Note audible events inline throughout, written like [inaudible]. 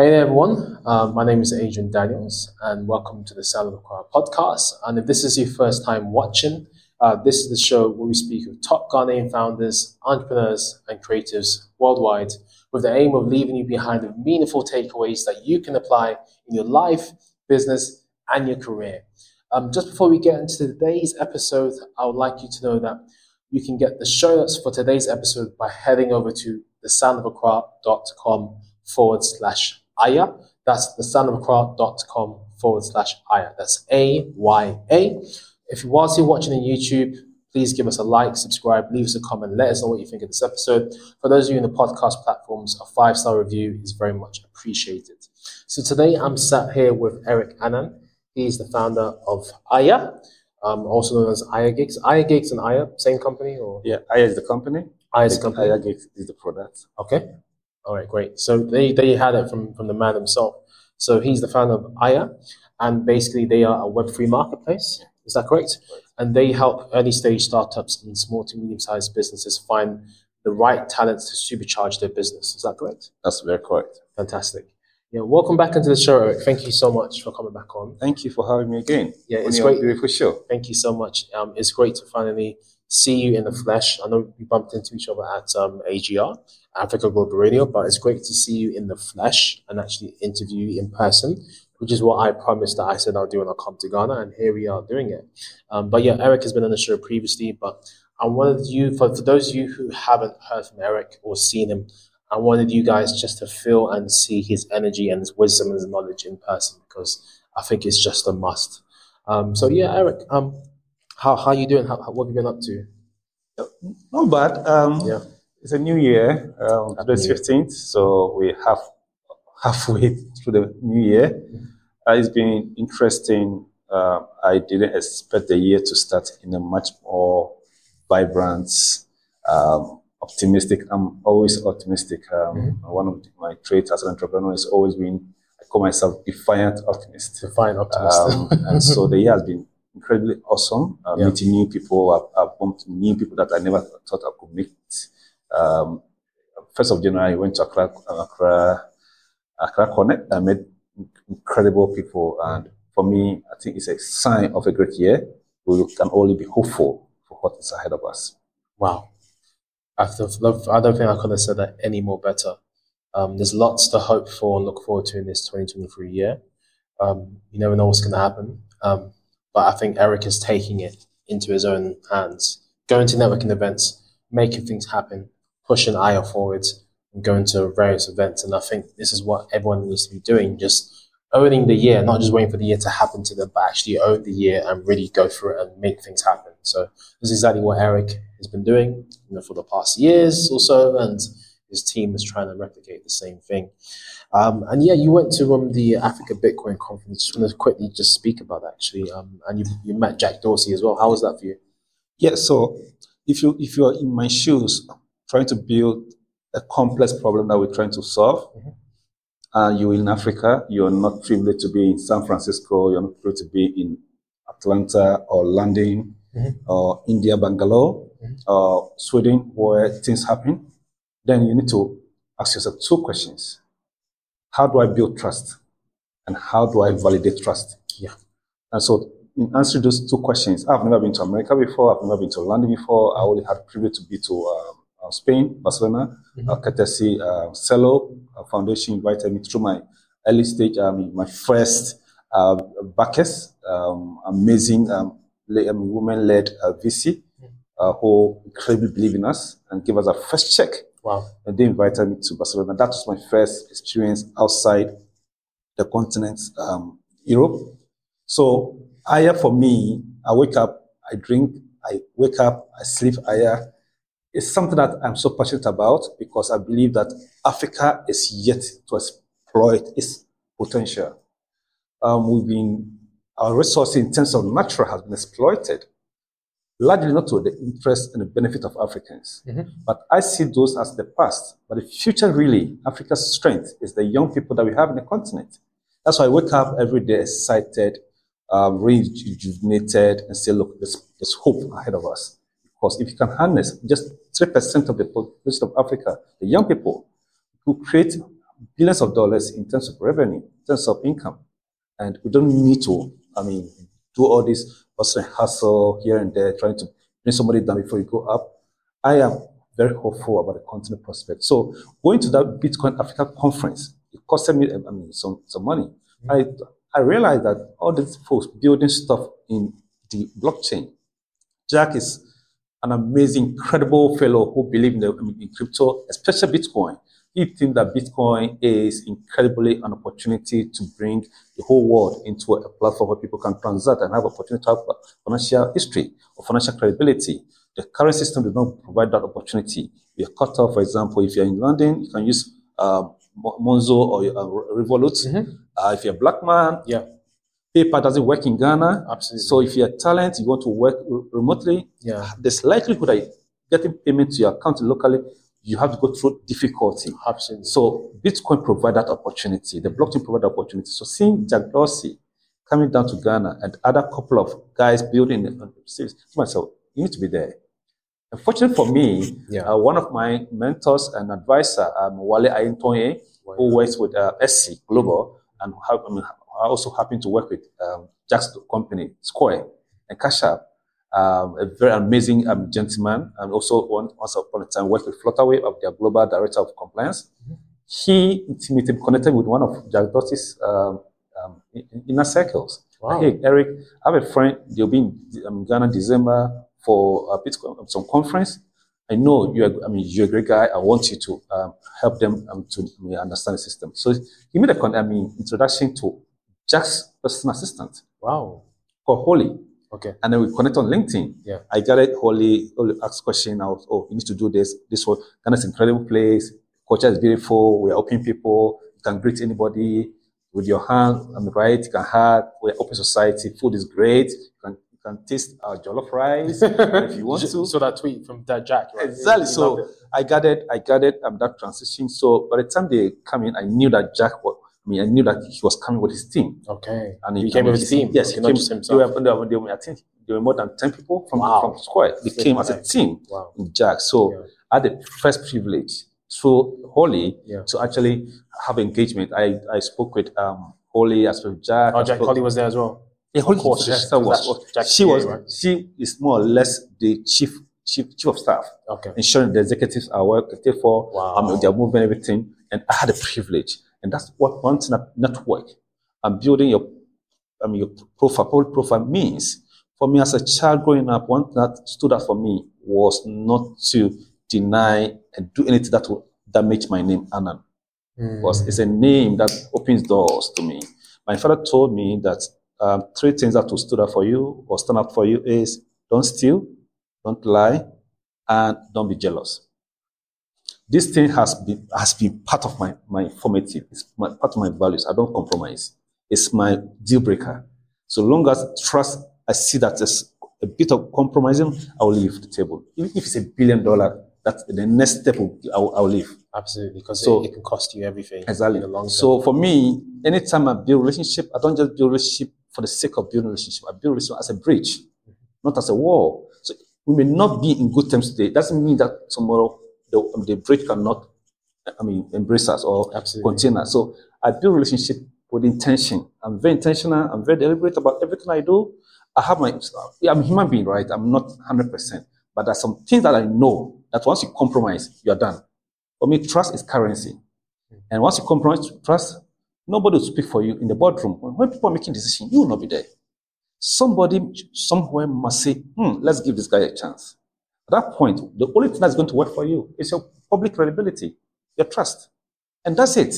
Hey there, everyone. Um, my name is Adrian Daniels, and welcome to the Sound of Accra podcast. And if this is your first time watching, uh, this is the show where we speak with top Ghanaian founders, entrepreneurs, and creatives worldwide with the aim of leaving you behind with meaningful takeaways that you can apply in your life, business, and your career. Um, just before we get into today's episode, I would like you to know that you can get the show notes for today's episode by heading over to thesoundofaccra.com forward slash Aya. That's the thesoundofaccra.com forward slash Aya. That's A Y A. If you whilst you're watching on YouTube, please give us a like, subscribe, leave us a comment, let us know what you think of this episode. For those of you in the podcast platforms, a five star review is very much appreciated. So today I'm sat here with Eric Annan. He's the founder of Aya, um, also known as Aya Gigs. Aya Gigs and Aya, same company or? Yeah, Aya is the company. Aya is the company. Aya Gigs is the product. Okay. All right, great. So they, they had it from, from the man himself. So he's the founder of Aya, and basically they are a Web3 marketplace. Is that correct? And they help early stage startups and small to medium sized businesses find the right talents to supercharge their business. Is that correct? That's very correct. Fantastic. Yeah, welcome back into the show, Eric. Thank you so much for coming back on. Thank you for having me again. Yeah, it's great. Beautiful show. Thank you so much. Um, it's great to finally see you in the flesh. I know we bumped into each other at um, AGR, Africa Global Radio, but it's great to see you in the flesh and actually interview you in person, which is what I promised that I said I'll do when I come to Ghana, and here we are doing it. Um, but yeah, Eric has been on the show previously, but I wanted you, for, for those of you who haven't heard from Eric or seen him, I wanted you guys just to feel and see his energy and his wisdom and his knowledge in person because I think it's just a must. Um, so yeah, Eric, um, how how you doing? How, how, what have you been up to? Not bad. Um, Yeah. It's a new year. Um, today's 15th, so we have halfway through the new year. Uh, it's been interesting. Uh, I didn't expect the year to start in a much more vibrant, um, optimistic. I'm always optimistic. Um, Mm-hmm. One of my traits as an entrepreneur is always been, I call myself defiant optimist. Defiant optimist. Um, and so the year has been incredibly awesome. Uh, Yeah. Meeting new people, I've, I've bumped new people that I never thought I could meet. Um, first of January, I went to Accra, Accra, Accra Connect. I met incredible people, and for me, I think it's a sign of a great year. We can only be hopeful for what is ahead of us. wow. I, don't think I could have said that any more better. Um, there's lots to hope for and look forward to in this 2023 year. Um, you never know what's going to happen. Um, but I think Eric is taking it into his own hands, going to networking events, making things happen, pushing Aya forward, and going to various events. And I think this is what everyone needs to be doing, just owning the year, not just waiting for the year to happen to them, but actually own the year and really go through it and make things happen. So this is exactly what Eric has been doing you know, for the past years or so, and his team is trying to replicate the same thing. Um, and yeah, you went to um, the Africa Bitcoin conference. Just want to quickly just speak about that actually. Um, and you, you met Jack Dorsey as well. How was that for you? Yeah, so if you if you are in my shoes, trying to build a complex problem that we're trying to solve, Mhm. and you're in Africa, you're not privileged to be in San Francisco, you're not privileged to be in Atlanta or London Mhm. or India, Bangalore, Mhm. or Sweden, where things happen, then you need to ask yourself two questions. How do I build trust? And how do I validate trust? Yeah. And so in answering those two questions, I've never been to America before. I've never been to London before. I only had privilege to be to um, Spain, Barcelona, Mhm. uh, courtesy uh, Cello uh, Foundation invited me through my early stage, um, my first uh, backers, um, amazing um, um, women-led uh, VC uh, who incredibly believe in us and give us our first check. Wow. And they invited me to Barcelona. That was my first experience outside the continent, um, Europe. So Aya for me, I wake up, I drink, I wake up, I sleep Aya. It's something that I'm so passionate about because I believe that Africa is yet to exploit its potential. Um, we've been, our resources in terms of natural has been exploited, largely not to the interest and the benefit of Africans. But I see those as the past. But the future, really, Africa's strength is the young people that we have in the continent. That's why I wake up every day excited, um, rejuvenated, and say, look, there's, there's hope ahead of us. Because if you can harness just 3% of the population of Africa, the young people, who create billions of dollars in terms of revenue, in terms of income. And we don't need to, I mean, do all this hustle hustle here and there, trying to bring somebody down before you go up. I am very hopeful about the continent prospect. So going to that Bitcoin Africa conference, it costed me, I mean, some, some money. Mm-hmm. I, I realized that all these folks building stuff in the blockchain. Jack is an amazing, incredible fellow who believes in, the, in crypto, especially Bitcoin. He thinks that Bitcoin is incredibly an opportunity to bring the whole world into a platform where people can transact and have opportunity to have financial history or financial credibility. The current system does not provide that opportunity. We are cut off, for example, if you're in London, you can use um, Monzo or uh, Revolut. Mm-hmm. Uh, if you're a black man, yeah. PayPal doesn't work in Ghana. Absolutely. So if you're a talent, you want to work remotely, yeah. there's likelihood that getting payment to your account locally, you have to go through difficulty. Absolutely. So Bitcoin provide that opportunity. The blockchain provide that opportunity. So seeing Jack Dorsey coming down to Ghana and other couple of guys building the series, myself, you need to be there. Unfortunately for me, yeah. uh, one of my mentors and advisor, um, Wale Ayentonye, who works with uh, SC Global, and have, I, mean, I also happen to work with um, Jack's company, Square, and Cash App. Um, a very amazing um, gentleman, and also one, once upon a time worked with Flutterwave of their global director of compliance. Mm-hmm. He intimated, connected with one of Jack Dorsey's um, um, inner circles. Wow. Hey, Eric, I have a friend. They'll be in um, Ghana December for a Bitcoin, some conference. I know you're, I mean, you're a great guy. I want you to um, help them um, to understand the system. So he made a, I mean, introduction to Jack's personal assistant. Wow. Called Holly. Okay. And then we connect on LinkedIn. Yeah. I got it. Holly, Holly asked question. I was, oh, you need to do this. This one. Ghana's incredible place. Culture is beautiful. We're open people. You can greet anybody with your hand the right. You can hug. We're open society. Food is great. You can you can taste our jollof rice [laughs] if you want to. So that tweet from that Jack, right? Exactly. So I got it. I got it. Um, that transition. So by the time they come in, I knew that Jack was. I mean, I knew that he was coming with his team. Okay. And he, came with his team. Yes, he came. Just himself. They were, they were, I think there were more than ten people from wow. from Square. They came as a team. Wow. With Jack. So Yeah. I had the first privilege through Holly Yeah. to actually have engagement. I, I spoke with um Holly, I spoke with Jack. Oh, Jack Holly was there as well. yeah, Holly course, she was, that's Jack's she was right? she is more or less the chief chief chief of staff, Okay. ensuring the executives are well catered for, Wow. um, their movement, everything. And I had the privilege, and that's what one thing network and building your, I mean, your profile, public profile means. For me, as a child growing up, one thing that stood out for me was not to deny and do anything that would damage my name, Annan mm. because it's a name that opens doors to me. My father told me that um, three things that will stood up for you or stand up for you is don't steal, don't lie, and don't be jealous. This thing has been has been part of my my formative. It's my, part of my values. I don't compromise. It's my deal breaker. So long as trust, I see that as a bit of compromising, I will leave the table. Even if it's a billion dollar, that's the next step. I will, I will leave. Absolutely, because So- it, it can cost you everything Exactly. in the long. So for me, anytime I build a relationship, I don't just build relationship for the sake of building relationship. I build relationship as a bridge, not as a wall. So we may not be in good terms today. It doesn't mean that tomorrow the, the bridge cannot, I mean, embrace us or Absolutely. contain us. So I build relationship with intention. I'm very intentional. I'm very deliberate about everything I do. I have my, I'm a human being, right? I'm not 100%. But there's some things that I know that once you compromise, you're done. For me, trust is currency. And once you compromise trust, nobody will speak for you in the boardroom. When people are making decisions, you will not be there. Somebody somewhere must say, hmm, let's give this guy a chance. At that point, the only thing that's going to work for you is your public credibility, your trust. And that's it.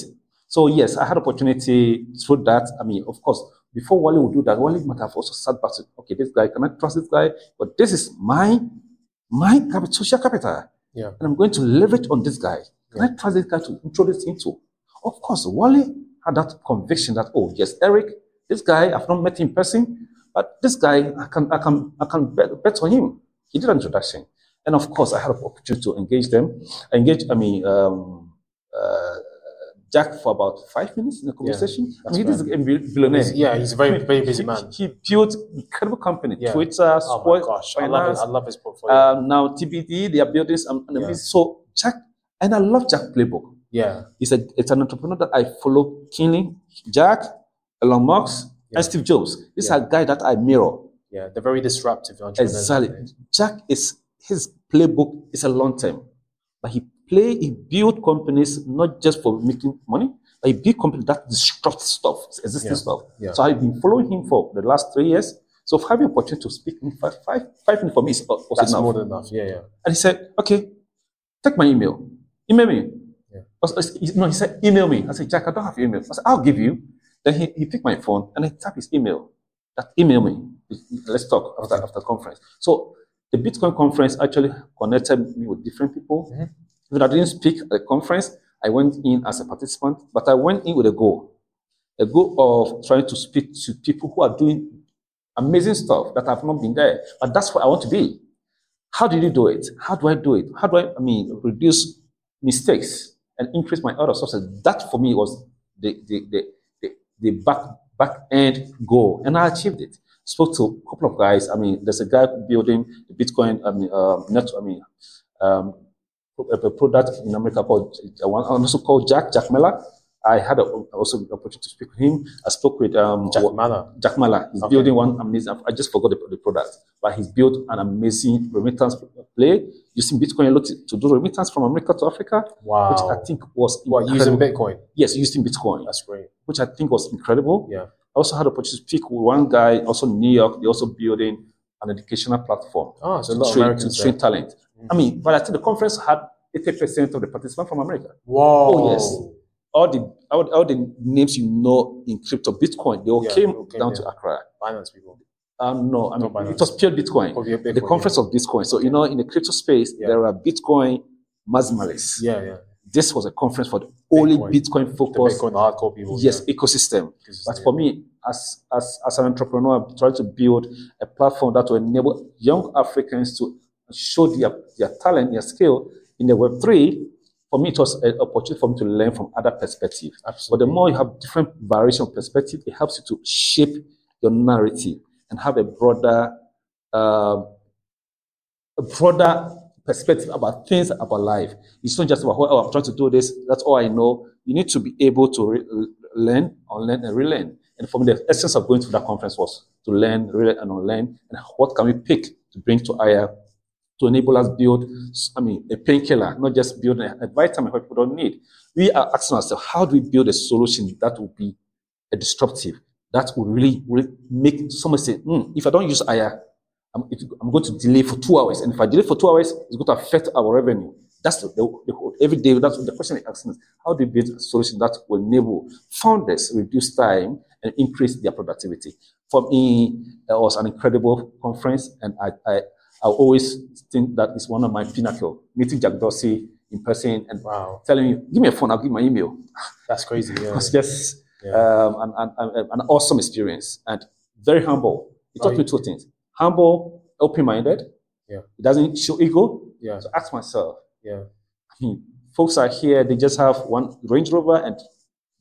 So yes, I had opportunity through that. I mean, of course, before Wale would do that, Wale might have also sat back to, okay, this guy, can I trust this guy? But this is my, my capital, social capital yeah. and I'm going to leverage on this guy. Can I trust this guy to introduce him to? Of course, Wale had that conviction that, oh, yes, Eric, this guy, I've not met him in person, but this guy, I can, I can, I can bet, bet on him. He did an introduction. And of course, I had an opportunity to engage them. I engaged, I mean, um, uh, Jack for about five minutes in the conversation. I that's mean, he is a billionaire. He's- yeah, he's a very, very busy He- man. He, built incredible company, Yeah. Twitter, Oh Square, gosh, I love Finance, it. I love his portfolio. um, now TBD, they are building some. Yeah. So Jack, and I love Jack playbook. Yeah. He's a, it's an entrepreneur that I follow keenly. Jack, Elon Musk, Yeah. and Steve Jobs. These Yeah. are guys that I mirror. Yeah. They're very disruptive entrepreneurs. Exactly. Jack is his playbook is a long term, but he play he build companies not just for making money, but he build companies that disrupt stuff, existing Yeah. stuff. Yeah. So I've been following him for the last three years. So having opportunity to speak in five, five, five minutes for me is uh, was That's enough. more than enough. Yeah. Yeah. And he said, okay, take my email. Email me. Yeah. Was- No, he said, email me. I said, Jack, I don't have your email. I said, I'll give you. Then he, he picked my phone and I tapped his email. That email me. Let's talk after, after conference. So the Bitcoin conference actually connected me with different people. Mhm. Even I didn't speak at the conference. I went in as a participant, but I went in with a goal. A goal of trying to speak to people who are doing amazing stuff that have not been there. But that's what I want to be. How did you do it? How do I do it? How do I, I mean, reduce mistakes and increase my other sources? That for me was the, the, the, the, the back, back end goal. And I achieved it. Spoke to a couple of guys. I mean, there's a guy building the Bitcoin, I mean, um, net, I mean, um, a, product in America called, uh, one also called Jack, Jack Miller. I had a, also the opportunity to speak with him. I spoke with um, Jack Mala. Jack Mala. He's Okay. building one amazing. I just forgot the, the product, but he's built an amazing remittance play using Bitcoin a lot to to do remittance from America to Africa, Wow. which I think was what using. Bitcoin? Yes, using Bitcoin, That's great. which I think was incredible. Yeah. I also had opportunity to speak with one guy, also in New York. They're also building an educational platform Oh, so a to train, to train talent. Mm. I mean, but I think the conference had 80% of the participants from America. Wow. Oh, yes. All the all, all the names you know in crypto, Bitcoin, they all Yeah, came they all came down to Accra. Binance people. Um, no, I mean, Binance. it was pure Bitcoin. Bitcoin. the conference of Bitcoin. So, you know, in the crypto space, there are Bitcoin maximalists. Yeah, yeah. This was a conference for the only Bitcoin. Bitcoin focused, Bitcoin hardcore people. yes, ecosystem. yeah. But for me, as, as, as an entrepreneur, I'm trying to build a platform that will enable young Africans to show their, their talent, their skill in the Web3. For me, it was an opportunity for me to learn from other perspectives. But the more you have different variation of perspective, it helps you to shape your narrative and have a broader, um, a broader perspective about things about life. It's not just about oh, I'm trying to do this. That's all I know. You need to be able to re- learn, unlearn, and relearn. And for me, the essence of going to that conference was to learn, relearn, and unlearn. And what can we pick to bring to Aya to enable us build, I mean, a painkiller, not just build a, a vitamin what people don't need. We are asking ourselves, how do we build a solution that will be a disruptive, that will really, really make someone say, hmm, if I don't use Aya, I'm, it, I'm going to delay for two hours. And if I delay for two hours, it's going to affect our revenue. That's the, the, every day. That's the question is asking how do we build a solution that will enable founders reduce time and increase their productivity? For me, it was an incredible conference, and I, I, I always think that is one of my pinnacle. Meeting Jack Dorsey in person and Wow. telling me, give me a phone, I'll give you my email. [laughs] That's crazy. Yeah. It was just Yeah. um, an, an, an, awesome experience and very humble. He taught me two things humble, open minded. Yeah. It doesn't show ego. Yeah. So ask myself, Yeah. I mean, folks are here, they just have one Range Rover and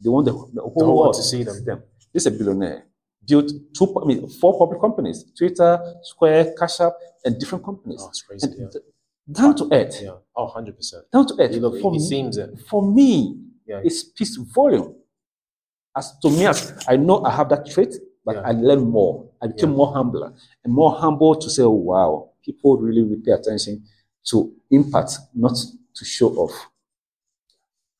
they want the, the whole, whole world to see them. This is a billionaire. Built two, I mean, four public companies Twitter, Square, Cash App, and different companies. Oh, it's crazy. and Yeah. th- down to earth. Yeah. Oh, 100%. Down to earth. Look, for, he me, seems it. for me, Yeah. it speaks volume. As to me, as I know I have that trait, but Yeah. I learn more. I became Yeah. more humbler and more humble to say, oh, wow, people really, really pay attention to impact, not to show off.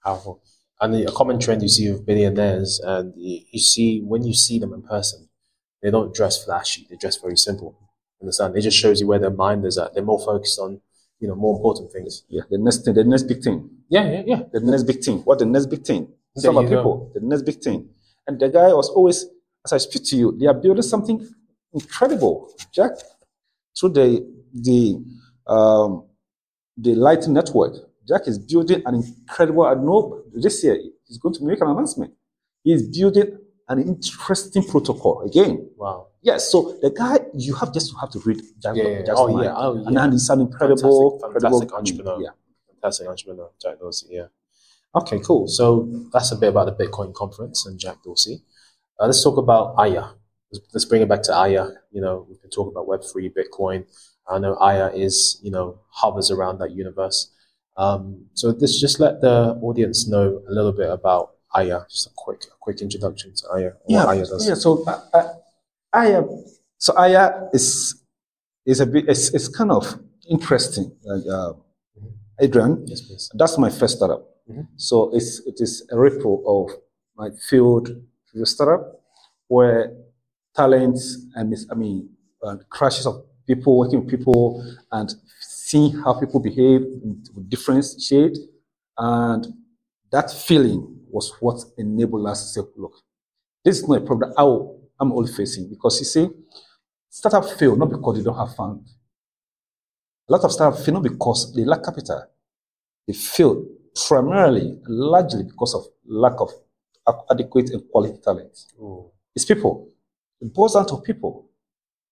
Powerful. And the, a common trend you see with billionaires, and you, see when you see them in person, they don't dress flashy. They dress very simple. Understand? It just shows you where their mind is at. They're more focused on, you know, more important things. Yeah, the next thing, the next big thing, Yeah, yeah, yeah. the next big thing. What the next big thing? Some of go. people, the next big thing. And the guy was always, as I speak to you, they are building something incredible, Jack, through the the um, the light network. Jack is building an incredible. I know this year he's going to make an announcement. He's building an interesting protocol again. Wow. Yes, so the guy you have just have to read Jack. Yeah, yeah. Jack's Oh, mind. yeah. Oh, And yeah. then he's an incredible, Fantastic, fantastic incredible entrepreneur. Yeah. Fantastic entrepreneur, Jack Dorsey. Yeah. Okay, cool. So that's a bit about the Bitcoin conference and Jack Dorsey. Uh, let's talk about Aya. Let's, let's bring it back to Aya. You know, we can talk about Web3, Bitcoin. I know Aya is, you know, hovers around that universe. Um, so this just let the audience know a little bit about Aya. Just a quick, a quick introduction to Aya. Yeah, Aya does. yeah. So uh, uh, Aya, so Aya is is a bit. It's, it's kind of interesting. Uh, Adrian, Yes, please. that's my first startup. Mhm. So it's it is a ripple of my field previous startup where talents and I mean uh, crashes of people working with people and seeing how people behave with different shade and that feeling was what enabled us to say, look, this is not a problem I will, I'm only facing because you see, startup fail not because they don't have fund. A lot of startups fail not because they lack capital. They fail primarily, largely because of lack of adequate and quality talent. Ooh. It's people. It boils down to people.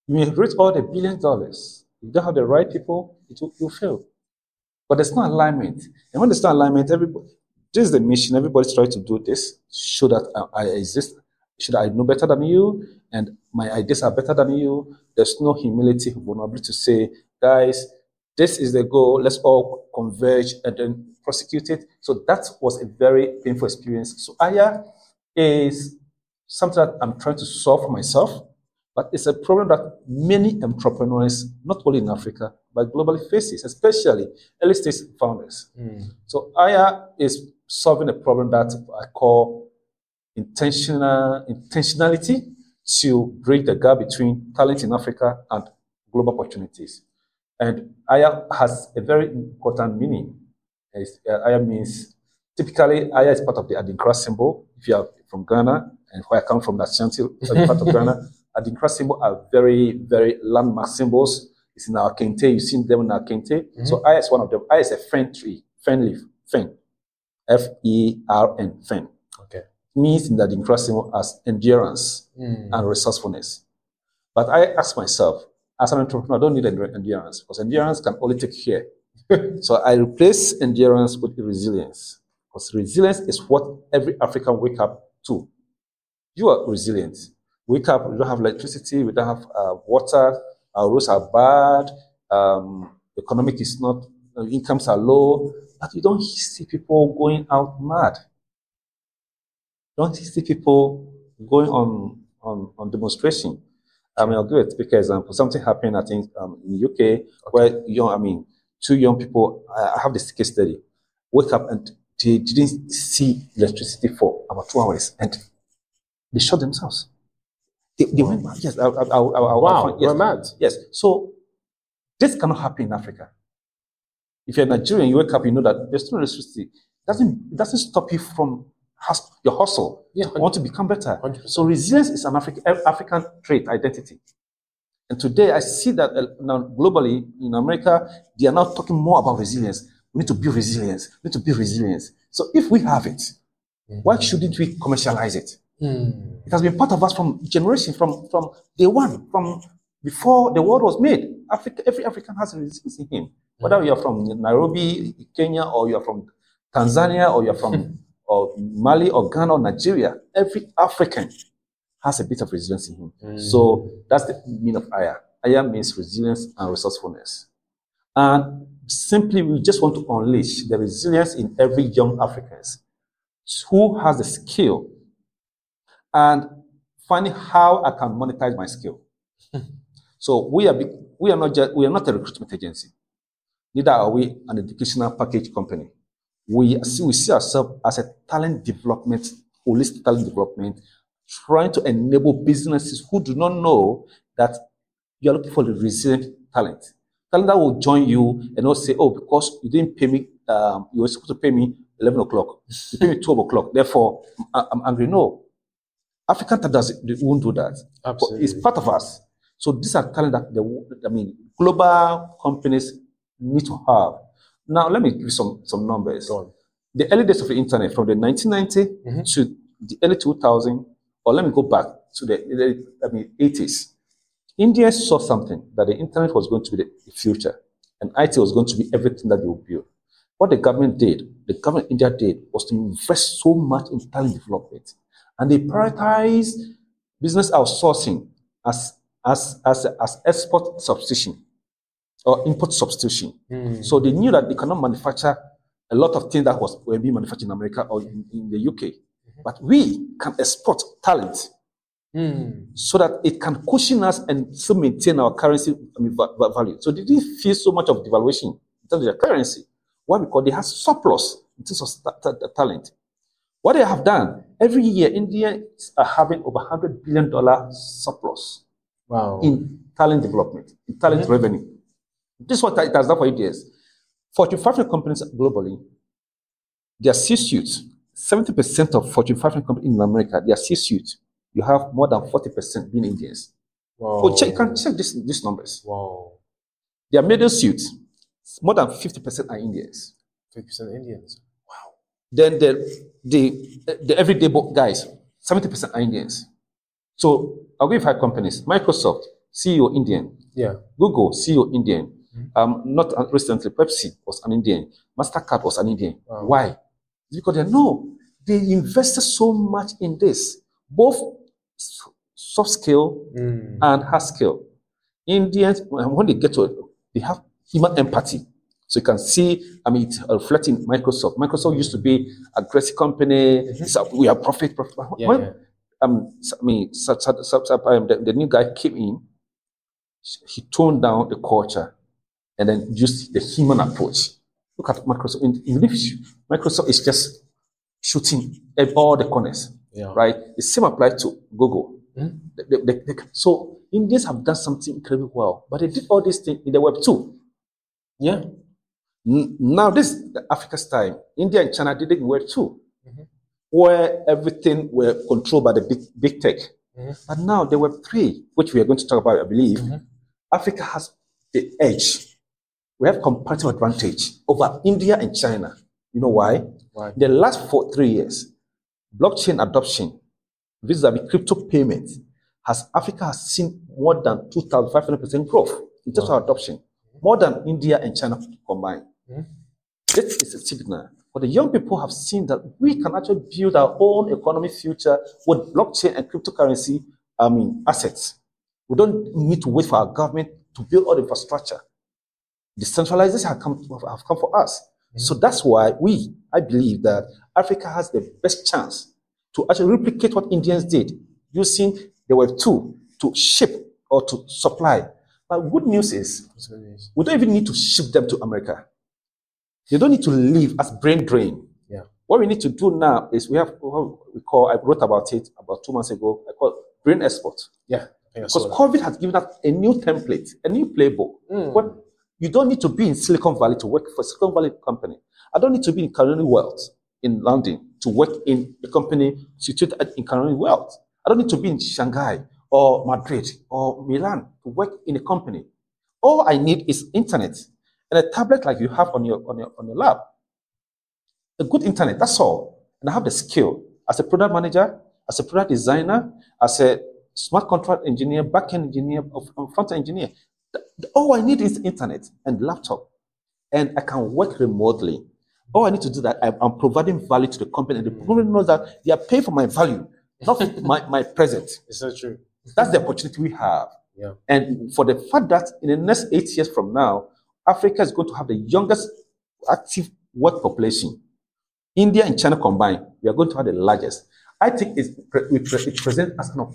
You may raise all the billion dollars. If you don't have the right people, it will, you'll fail. But there's no alignment. And when there's no alignment, everybody, this is the mission. Everybody's trying to do this, show that I, I exist, Should I know better than you, and my ideas are better than you. There's no humility, vulnerability to say, guys, this is the goal. Let's all converge and then prosecute it. So that was a very painful experience. So Aya is something that I'm trying to solve for myself, but it's a problem that many entrepreneurs, not only in Africa, but globally faces, especially early stage founders. Mm. So Aya is solving a problem that I call intentional intentionality to bridge the gap between talent in Africa and global opportunities. And Aya has a very important meaning. It's- uh, Aya means typically Aya is part of the Adinkra symbol. If you are from Ghana and where I come from, that's Shanti, [laughs] part of Ghana. Adinkra symbol are very, very landmark symbols. It's in our kente. You've seen them in our kente. So Aya is one of them. Aya is a fern tree, fern leaf, fern. F E R N, fern. Okay. Means in the Adinkra symbol as endurance Mm. and resourcefulness. But I ask myself, as an entrepreneur, I don't need endurance because endurance can only take care. [laughs] so I replace endurance with resilience because resilience is what every African wake up to. You are resilient. Wake up, we don't have electricity, we don't have uh, water, our roads are bad, um, economic is not, uh, incomes are low, but you don't see people going out mad. Don't see people going on, on, on demonstration. I mean, I'll give a typical example. Something happened, I think, um, in UK, where you know, I mean, two young people, I I have this case study, wake up and they didn't see electricity for about two hours and they shot themselves. They, they went mad. Yes, I, I, I, I, Wow, yes, mad. Yes. So this cannot happen in Africa. If you're a Nigerian, you wake up, you know that there's no electricity. It doesn't it doesn't stop you from hus- your hustle. Yeah, You want to become better. 100%. So resilience is an African African trait identity. And today I see that uh, now globally in America, they are now talking more about resilience. We need to build resilience. We need to build resilience. So if we have it, why shouldn't we commercialize it? Mm. It has been part of us from generation, from, from day one, from before the world was made. Africa, every African has resilience in him. Whether you are from Nairobi, Kenya, or you are from Tanzania, or you are from [laughs] or Mali, or Ghana, or Nigeria, every African has a bit of resilience in him. So mm. that's the meaning of Aya. Aya means resilience and resourcefulness. And simply, we just want to unleash the resilience in every young Africans who has the skill and finding how I can monetize my skill. [laughs] so we are we are not just we are not a recruitment agency. Neither are we an educational package company. We see, we see ourselves as a talent development, holistic talent development, trying to enable businesses who do not know that you are looking for the resilient talent. Talent that will join you and not say, oh, because you didn't pay me, um, you were supposed to pay me 11 o'clock. You pay me 12 o'clock. Therefore, I- I'm angry. No. African talent does they won't do that. But Absolutely. It's part of us. So these are talent that the, I mean, global companies need to have. Now, let me give you some, some numbers. The early days of the internet, from the 1990 Mhm. to the early 2000, or let me go back to the I mean, 80s. India saw something that the internet was going to be the the future, and IT was going to be everything that they would build. What the government did, the government in India did, was to invest so much in talent development, and they prioritized business outsourcing as as as as export substitution or import substitution. Mm. So they knew that they cannot manufacture a lot of things that was were being manufactured in America or in, in the UK. But we can export talent Mm. so that it can cushion us and still maintain our currency I mean, va- va- value. So they didn't feel so much of devaluation in terms of their currency. Why? Because they have surplus in terms of ta- ta- talent. What they have done every year, Indians are having over hundred billion dollar surplus Wow. in talent development, in talent revenue. This is what it has done for years. 45 companies globally, their C-suite, 70% of Fortune 500 companies in America, their C-suite, you have more than 40% being Indians. wow. Oh, check, you can check this, these numbers. Wow. Their middle suit, more than 50% are Indians. 50% Indians. Wow. Then the, the, the everyday guys, 70% are Indians. So I'll give you five companies. Microsoft, CEO Indian. Yeah. Google, CEO Indian. Um, not recently, Pepsi was an Indian. MasterCard was an Indian. Wow. Why? It's because they know they invested so much in this, both soft skill Mm. and hard skill. Indians, when when they get to it, they have human empathy. So you can see, I mean, it's reflecting Microsoft. Microsoft used to be a aggressive company. So we are profit, profit. Yeah, When, yeah. Um, I mean, um, the, the new guy came in, he toned down the culture and then used the human approach. Look at Microsoft. In- you- Microsoft is just shooting at all the corners, Yeah. right? The same applies to Google. Mhm. They- they- they- so Indians have done something incredibly well, but they did all these things in the web too. Yeah. Now this is Africa's time. India and China did it in web too, Mhm. where everything were controlled by the big big tech. Mhm. But now the web three, which we are going to talk about, I believe, Mhm. Africa has the edge. We have comparative advantage over India and China. You know why? Why? The last four three years, blockchain adoption, vis-a-vis crypto payments, has Africa has seen more than 2,500% growth in terms of adoption, more than India and China combined. Mhm. This is a signal. But the young people have seen that we can actually build our own economic future with blockchain and cryptocurrency, I mean, assets. We don't need to wait for our government to build all the infrastructure. Decentralization have come, have come for us. So that's why we, I believe that Africa has the best chance to actually replicate what Indians did using the Web 2 to ship or to supply. But good news is That's what it is. we don't even need to ship them to America. They don't need to leave as brain drain. Yeah. What we need to do now is we have what we call, I wrote about it about two months ago, I call it brain export. Yeah. I think I Because. COVID has given us a new template, a new playbook. Mm. What you don't need to be in Silicon Valley to work for a Silicon Valley company. I don't need to be in Canary Wharf in London to work in a company situated in Canary Wharf. I don't need to be in Shanghai or Madrid or Milan to work in a company. All I need is internet and a tablet like you have on your on your on your lab. A good internet, that's all. And I have the skill as a product manager, as a product designer, as a smart contract engineer, backend engineer, front engineer. All I need is internet and laptop, and I can work remotely. All I need to do that I'm providing value to the company, and the company knows that they are paying for my value, not [laughs] my, my present. It's so true. That's the opportunity we have. Yeah. And for the fact that in the next eight years from now, Africa is going to have the youngest active work population. India and China combined, we are going to have the largest. I think it's, it pre- it presents as an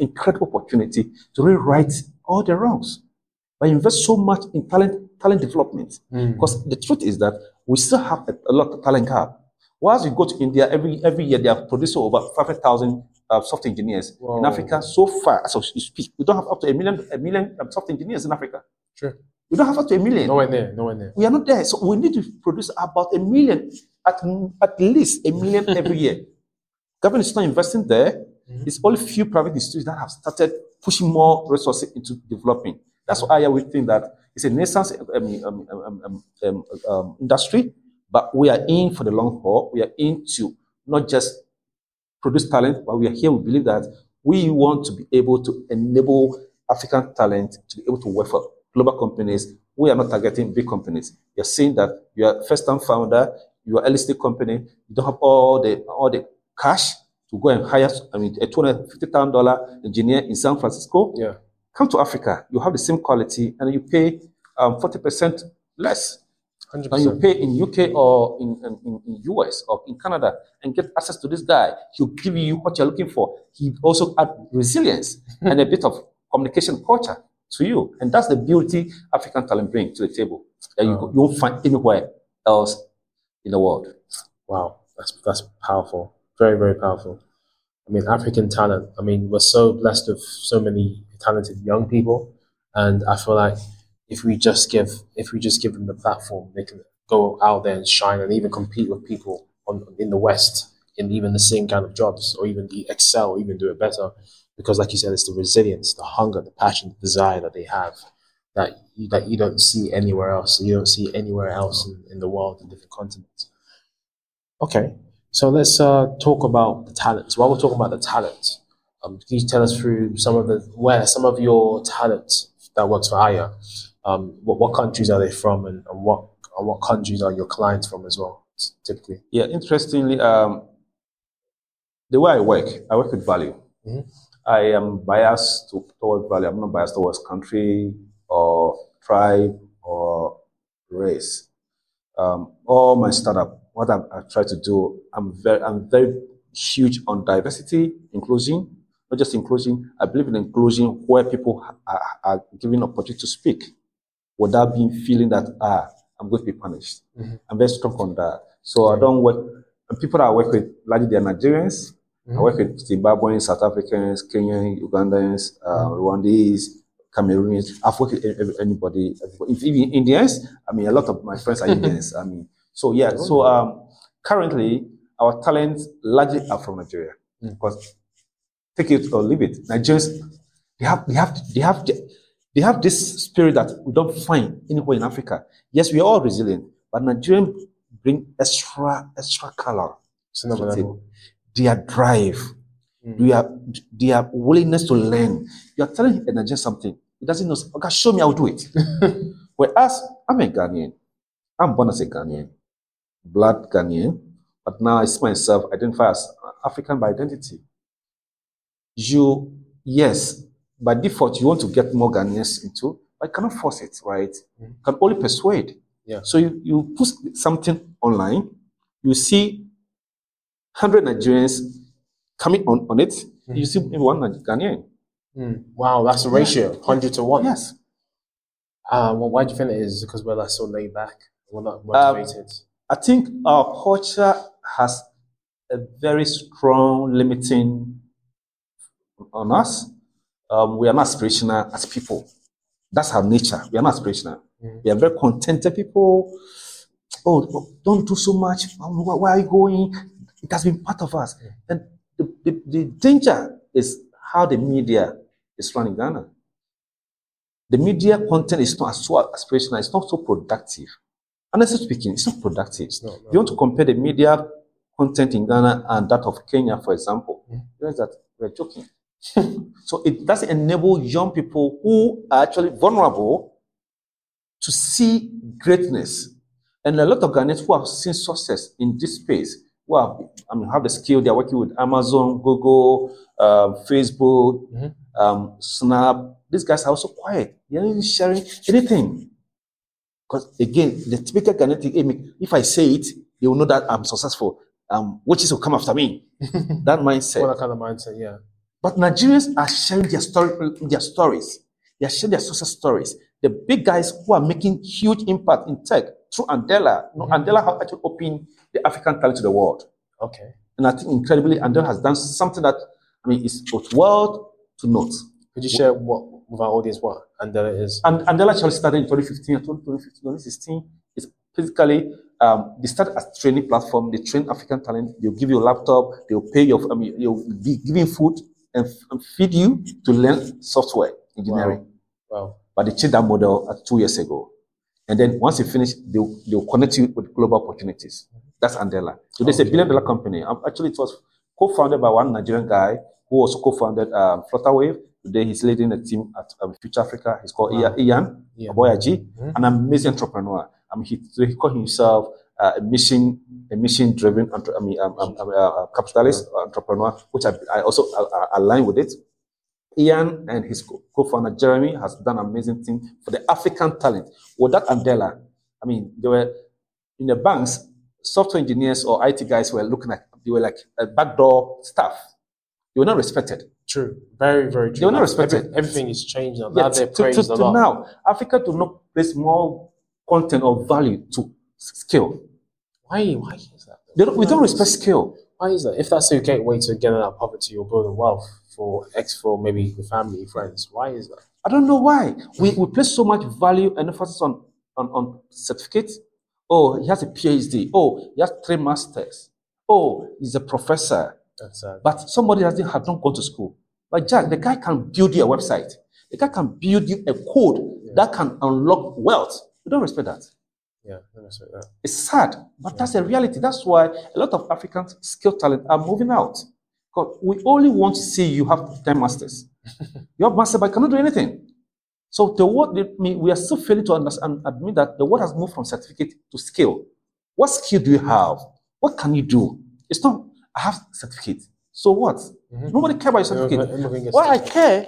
incredible opportunity to rewrite all the wrongs. But invest so much in talent, talent development. Mm. Because the truth is that we still have a, a lot of talent gap. Whilst you go to India, every, every year they are producing over 500,000 uh, software engineers. In Africa, so far, as we speak, we don't have up to a million, a million um, software engineers in Africa. True. We don't have up to a million. Nowhere near. Nowhere near. We are not there. So we need to produce about a million, at, at least a million [laughs] every year. Government is not investing there. Mhm. It's only few private institutions that have started pushing more resources into developing. That's why we think that it's a nascent um, um, um, um, um, um, industry, but we are in for the long haul. We are in to not just produce talent, but we are here. We believe that we want to be able to enable African talent to be able to work for global companies. We are not targeting big companies. You're seeing that you are first-time founder, you are early stage company, you don't have all the all the cash to go and hire. I mean, a two hundred fifty thousand dollar engineer in San Francisco. Yeah. Come to Africa, you have the same quality, and you pay um, forty percent less. 100%. than you pay in UK or in, in, in- US or in Canada and get access to this guy. He'll give you what you're looking for. He also add resilience [laughs] and a bit of communication culture to you. And that's the beauty African talent bring to the table that you, you won't find anywhere else in the world. Wow, that's that's powerful. Very very powerful. I mean, African talent. I mean, we're so blessed with so many talented young people, and I feel like if we just give if we just give them the platform, they can go out there and shine and even compete with people on in the West in even the same kind of jobs, or even excel, or even do it better. Because, like you said, it's the resilience, the hunger, the passion, the desire that they have that you, that you don't see anywhere else. You don't see anywhere else in, in the world in different continents. Okay, so let's uh, talk about the talents. While we're talking about the talents, um, can you tell us through some of the where some of your talents that works for Aya? Um, what, what countries are they from, and, and what and what countries are your clients from as well? Typically, Yeah, interestingly, um, the way I work, I work with value. Mhm. I am biased to, towards value. I'm not biased towards country or tribe or race. Um, all my startup, what I, I try to do, I'm very, I'm very huge on diversity, inclusion, not just inclusion. I believe in inclusion where people are, are given opportunity to speak without being feeling that ah, I'm going to be punished. Mhm. I'm very strong on that. So I don't work. And people that I work with, largely they're Nigerians. I work with Zimbabweans, South Africans, Kenyans, Ugandans, uh, Rwandese, Cameroonians. I've worked with anybody, everybody. Even Indians, I mean, a lot of my friends are [laughs] Indians. I mean, so yeah. So um, currently, our talents largely are from Nigeria. Mm. Because take it or leave it, Nigerians, they have, they have, they have, they have this spirit that we don't find anywhere in Africa. Yes, we are all resilient, but Nigerians bring extra, extra color it's another That's it. level. their drive, Mm. their, their willingness to learn. You are telling a Nigerian something. He doesn't know. Okay, show me, I'll do it. [laughs] Whereas I'm a Ghanaian. I'm born as a Ghanaian, blood Ghanaian, but now I see myself identify as African by identity. You, yes, by default, you want to get more Ghanaians into, but you cannot force it, right? Mhm. You can only persuade. Yeah. So you, you put something online, you see 100 Nigerians coming on, on it, you see maybe one Ghanaian. Mm. Wow, that's a ratio, hundred to one. Yes. Uh, well, why do you think it is? Because we're like so laid back. We're not Um, motivated. I think our culture has a very strong limiting on us. Um, we are not aspirational as people. That's our nature. We are not aspirational. Mhm. We are very contented people. Oh, don't do so much. Where are you going? It has been part of us. And the, the, the danger is how the media is running Ghana. The media content is not as so aspirational, it's not so productive. Honestly speaking, it's not productive. Not. If you want to compare the media content in Ghana and that of Kenya, for example, Mhm. realize that we're joking. [laughs] so it doesn't enable young people who are actually vulnerable to see greatness. And a lot of Ghanaians who have seen success in this space, who have, I mean, have the skill, they're working with Amazon, Google, um, Facebook, Mhm. um, Snap. These guys are also quiet. They're not even sharing anything. Because again, the speaker cannot thing, "Hey, if I say it, they will know that I'm successful. Um, witches will come after me. [laughs] that mindset. Well, that kind of mindset, yeah. But Nigerians are sharing their story, their stories. They are sharing their success stories. The big guys who are making huge impact in tech through Andela. You know, Mhm. Andela have actually opened the African talent to the world. Okay. And I think incredibly, Andela has done something that I mean is both world to note. Could you share what with our audience what Andela is? And Andela actually started in 2015 2015, 2016. It's basically um, they start as training platform. They train African talent. They'll give you a laptop. They'll pay your. I mean, you'll be giving food and, and feed you to learn software engineering. Wow. But they changed that model uh, two years ago. And then once you finish, they'll, they'll connect you with global opportunities. That's Andela. So it's a billion dollar company. Um, Actually, it was co-founded by one Nigerian guy who also co-founded um, Flutterwave. Today, he's leading a team at um, Future Africa. He's called Wow. Ian, Ian Yeah. Aboyeji, Mhm. an amazing entrepreneur. I mean, he, so he called himself uh, a mission, a mission-driven, entre- I mean, um, um, um, uh, capitalist entrepreneur, which I, I also uh, uh, align with it. Ian and his co- co-founder Jeremy has done amazing thing for the African talent. With that Andela, I mean, they were in the banks, software engineers or IT guys were looking at, they were like a backdoor staff. They were not respected. True. Very, very true. They were not Like, every- respected. everything is changed now. Yeah, now to, they're to- praised to- a to lot. now, Africa do not place more content or value to skill. Why? Why is that? They don't, we don't respect skill. Why is that? If that's a gateway to getting out of poverty or building wealth for ex for maybe the family, friends, why is that? I don't know why. We, we place so much value and emphasis on, on, on certificates. Oh, he has a PhD. Oh, he has three masters. Oh, he's a professor. But somebody hasn't have not gone to school. Like Jack, the guy can build you a website. The guy can build you a code that can unlock wealth. We don't respect that. Yeah, me say that. It's sad, but that's a reality. That's why a lot of African skill talent are moving out. Because we only want to see you have 10 masters. [laughs] you have master, but you cannot do anything. So the world, we are still failing to understand and admit that the world has moved from certificate to skill. What skill do you have? What can you do? It's not, I have certificate. So what? Nobody care about your certificate. What I care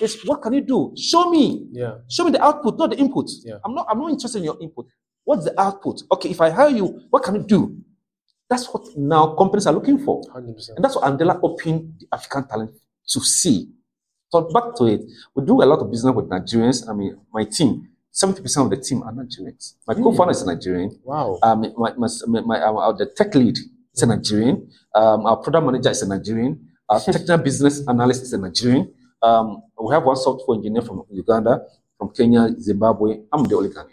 is what can you do? Show me. Yeah. Show me the output, not the input. Yeah. I'm not. I'm not interested in your input. What's the output? Okay, if I hire you, what can you do? That's what now companies are looking for, Hundred percent. and that's what Andela opened the African talent to see. So back to it, we do a lot of business with Nigerians. I mean, my team, seventy percent of the team are Nigerians. My co-founder is a Nigerian. Wow. Um, my, my, my, my the tech lead is a Nigerian. Um, our product manager is a Nigerian. Our technical business analyst is a Nigerian. Um, we have one software engineer from Uganda, from Kenya, Zimbabwe. I'm the only Ghanaian.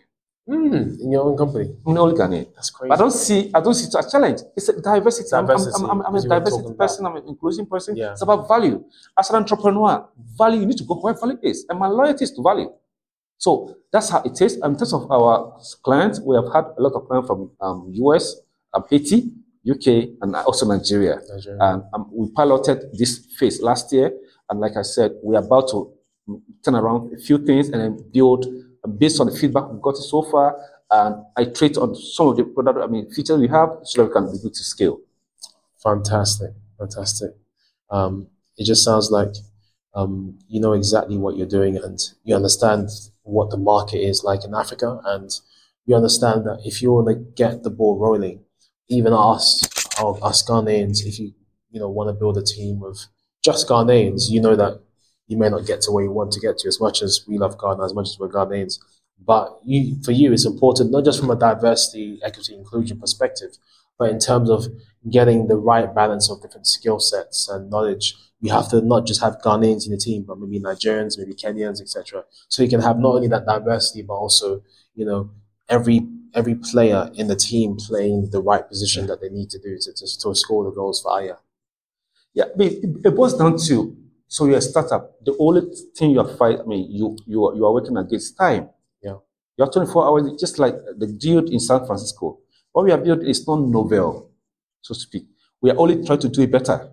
Mm, in your own company. I'm the only Ghanaian. That's crazy. But I don't see, I don't see a challenge. It's a diversity. I'm- I'm- Diversity, I'm, I'm, I'm a diversity talking about. person. I'm an inclusive person. Yeah. It's about value. As an entrepreneur, value, you need to go where value is. And my loyalty is to value. So that's how it is. In terms of our clients, we have had a lot of clients from um, US, um, Haiti, UK, and also Nigeria. Nigeria. And um, we piloted this phase last year. And like I said, we're about to turn around a few things and then build uh, based on the feedback we've got so far. And iterate on some of the product, I mean, features we have so that we can be good to scale. Fantastic, fantastic. Um, it just sounds like um, you know exactly what you're doing and you understand what the market is like in Africa, and you understand that if you want to get the ball rolling, even us, our, us Ghanaians, if you you know want to build a team of just Ghanaians, you know that you may not get to where you want to get to as much as we love Ghana, as much as we're Ghanaians. But you, for you, it's important not just from a diversity, equity, inclusion perspective, but in terms of getting the right balance of different skill sets and knowledge. You have to not just have Ghanaians in the team, but maybe Nigerians, maybe Kenyans, etc. So you can have not only that diversity, but also you know every every player in the team playing the right position that they need to do to, to, to score the goals for Aya. Yeah, but it, it boils down to so you're a startup. The only thing you are fighting, I mean, you you are, you are working against time. Yeah. You have 24 hours, just like the dude in San Francisco. What we are building is not novel, so to speak. We are only trying to do it better,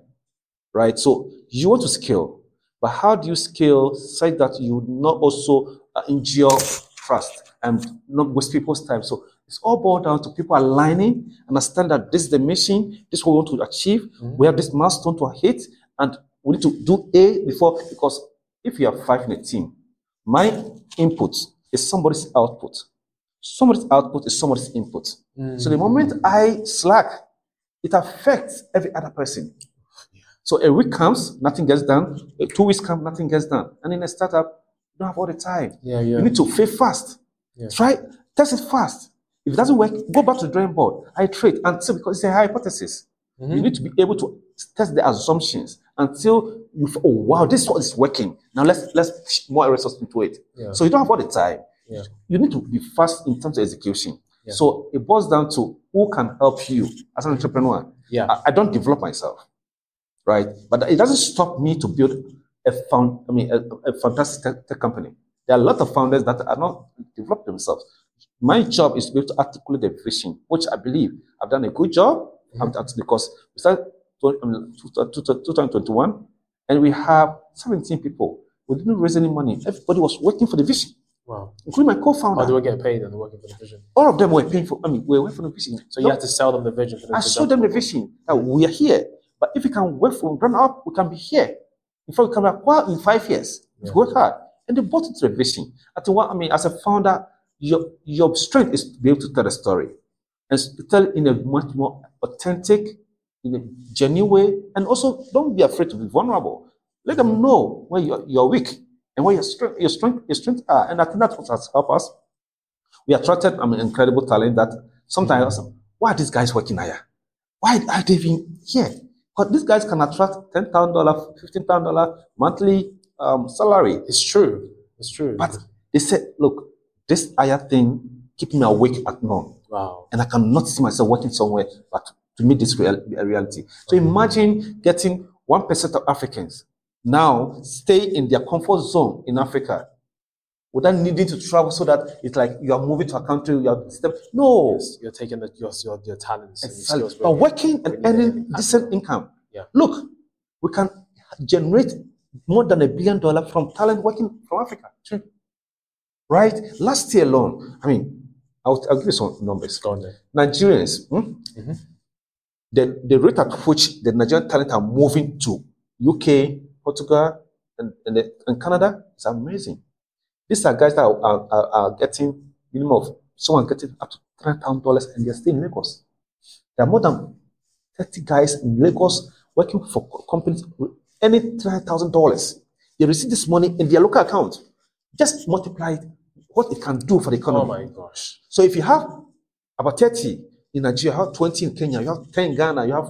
right? So you want to scale, but how do you scale such that you not also uh, injure trust and not waste people's time? So it's all boiled down to people aligning, understand that this is the mission, this is what we want to achieve. We have this milestone to hit, and we need to do A before because if you have five in a team, my input is somebody's output. Somebody's output is somebody's input. So the moment I slack, it affects every other person. So a week comes, nothing gets done. Uh, Two weeks come, nothing gets done. And in a startup, you don't have all the time. Yeah, yeah. You need to fail fast. Yeah. Try, test it fast. If it doesn't work, go back to the drawing board. Iterate until because it's a hypothesis. Mm-hmm. You need to be able to test the assumptions until you f- oh wow this one is what is working. Now let's let's push more resources into it. Yeah. So you don't have all the time. Yeah. You need to be fast in terms of execution. Yeah. So it boils down to who can help you as an entrepreneur. Yeah. I, I don't develop myself, right? But it doesn't stop me to build a found. I mean, a, a fantastic tech, tech company. There are a lot of founders that are not developed themselves. My job is to be able to articulate the vision, which I believe I've done a good job. Done- because we started um, two- two- two- 2021, and we have 17 people. We didn't raise any money. Everybody was working for the vision, Wow. including my co-founder. Oh, they were getting paid and working for the vision. All of them were paying for. I mean, we were working for the vision. So you have to sell them the vision I showed them the vision that we are here. But if we can work from ground up, we can be here. In fact, we can acquire in five years. If we work hard. And they bought into the vision. I think what I mean, as a founder, your, your strength is to be able to tell a story and tell it in a much more authentic, in a genuine way, and also don't be afraid to be vulnerable. Let them know where you're, you're weak and where your strength, your strength, your strength are. And I think that's what has helped us. We attracted an incredible talent that sometimes, why are these guys working here? Why are they even here? Because these guys can attract $10,000, $15,000 monthly um, salary. It's true. It's true. But they said, look, this Aya thing keep me awake at night wow. and I cannot see myself working somewhere but to meet this real, a reality. So imagine getting one percent of Africans now stay in their comfort zone in Africa without needing to travel so that it's like you are moving to a country, you are step. No, Yes, You're taking the, your, your, your talents and your skills. but working and earning decent income. Yeah. Look, we can generate more than a billion dollars from talent working from Africa. Right? Last year alone, I mean, I'll, I'll give you some numbers. Go on there. Nigerians, hmm, Mhm. the, the rate at which the Nigerian talent are moving to UK, Portugal, and, and, the- and Canada is amazing. These are guys that are, are, are- getting minimum of someone getting up to three thousand dollars and they're still in Lagos. There are more than 30 guys in Lagos working for companies any three thousand dollars. They receive this money in their local account. Just multiply it, what it can do for the economy. Oh my gosh. So if you have about 30 in Nigeria, you have 20 in Kenya, you have 10 in Ghana, you have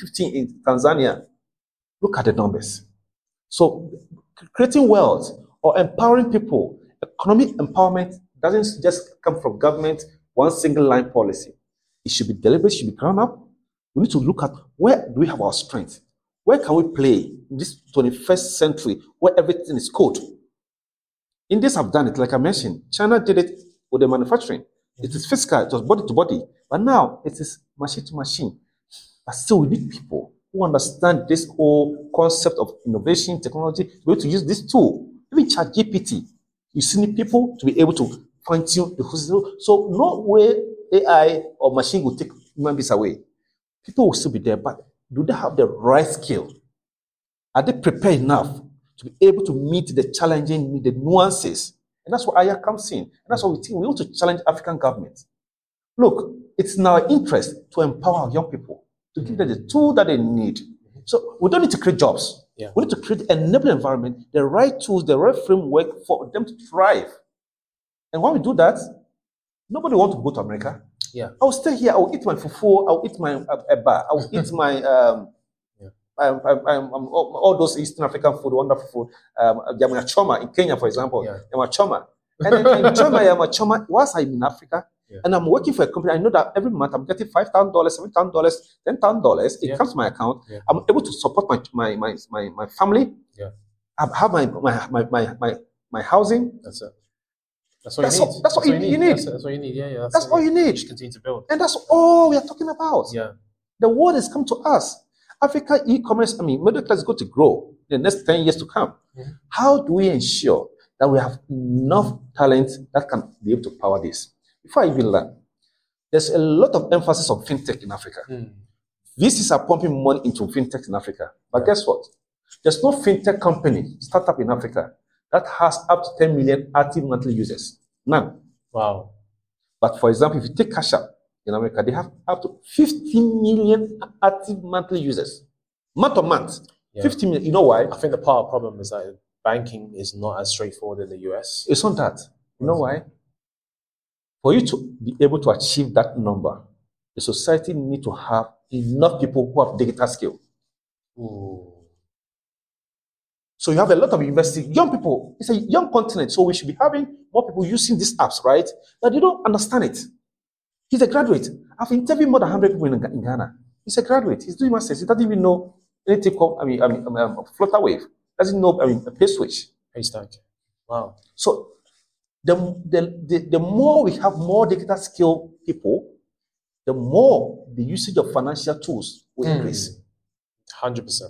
15 in Tanzania. Look at the numbers. So creating wealth or empowering people, economic empowerment doesn't just come from government, one single line policy. It should be deliberate, it should be ground up. We need to look at where do we have our strength? Where can we play in this 21st century where everything is code? Indians have done it, like I mentioned. China did it with the manufacturing. It is physical, it was body to body. But now it is machine to machine. But still, we need people who understand this whole concept of innovation, technology, to be able to use this tool. Even ChatGPT, you still need people to be able to fine tune the whole. So, no way AI or machine will take human beings away. People will still be there, but do they have the right skill? Are they prepared enough to be able to meet the challenging the nuances? And that's where AYA comes in. And that's what we think we want to challenge African governments. Look, it's in our interest to empower young people, to give them the tool that they need. So we don't need to create jobs. Yeah. We need to create an enabling environment, the right tools, the right framework for them to thrive. And when we do that, nobody wants to go to America. Yeah. I'll stay here. I'll eat my fufu. I'll eat my uh, eba. I'll eat [laughs] my um, Yeah. um, um, um, all, all those Eastern African food, wonderful food. Um, nyama choma in Kenya, for example. Yeah. Nyama choma. And then in Choma, nyama choma. Whilst I'm in Africa, Yeah. and I'm working for a company, I know that every month I'm getting five thousand dollars, seven thousand dollars, ten thousand dollars. It Yeah. comes to my account. Yeah. I'm able to support my my my my, my family. Yeah. I have my my my my my, my housing. That's it. That's all That's you all- need. that's what you- you need. That's, that's what you need. Yeah, yeah. That's it. all you need. Just continue to build. And that's all we are talking about. Yeah. The world has come to us. Africa e-commerce, I mean, middle class is going to grow in the next 10 years to come. Mhm. How do we ensure that we have enough talent that can be able to power this? Before I even learn, there's a lot of emphasis on fintech in Africa. Mm. VCs are pumping money into fintech in Africa. But Yeah. guess what? There's no fintech company, startup in Africa, that has up to 10 million active monthly users. None. Wow. But for example, if you take Cash App in America, they have up to 50 million active monthly users. Month on month. Yeah. 50 million. You know why? I think the part of the problem is that banking is not as straightforward in the US. It's not that. You know why? For you to be able to achieve that number, the society need to have enough people who have digital skill. Ooh. So you have a lot of university, young people. It's a young continent, so we should be having more people using these apps, right? But they don't understand it. He's a graduate. I've interviewed more than 100 people in, in Ghana. He's a graduate. He's doing masters. He doesn't even know anything called, I mean, I mean, um, Flutterwave. Doesn't know, I mean, a pay switch. Paystack. Wow. So the, the, the, the more we have more digital skill people, the more the usage of financial tools will Mm. increase. 100%.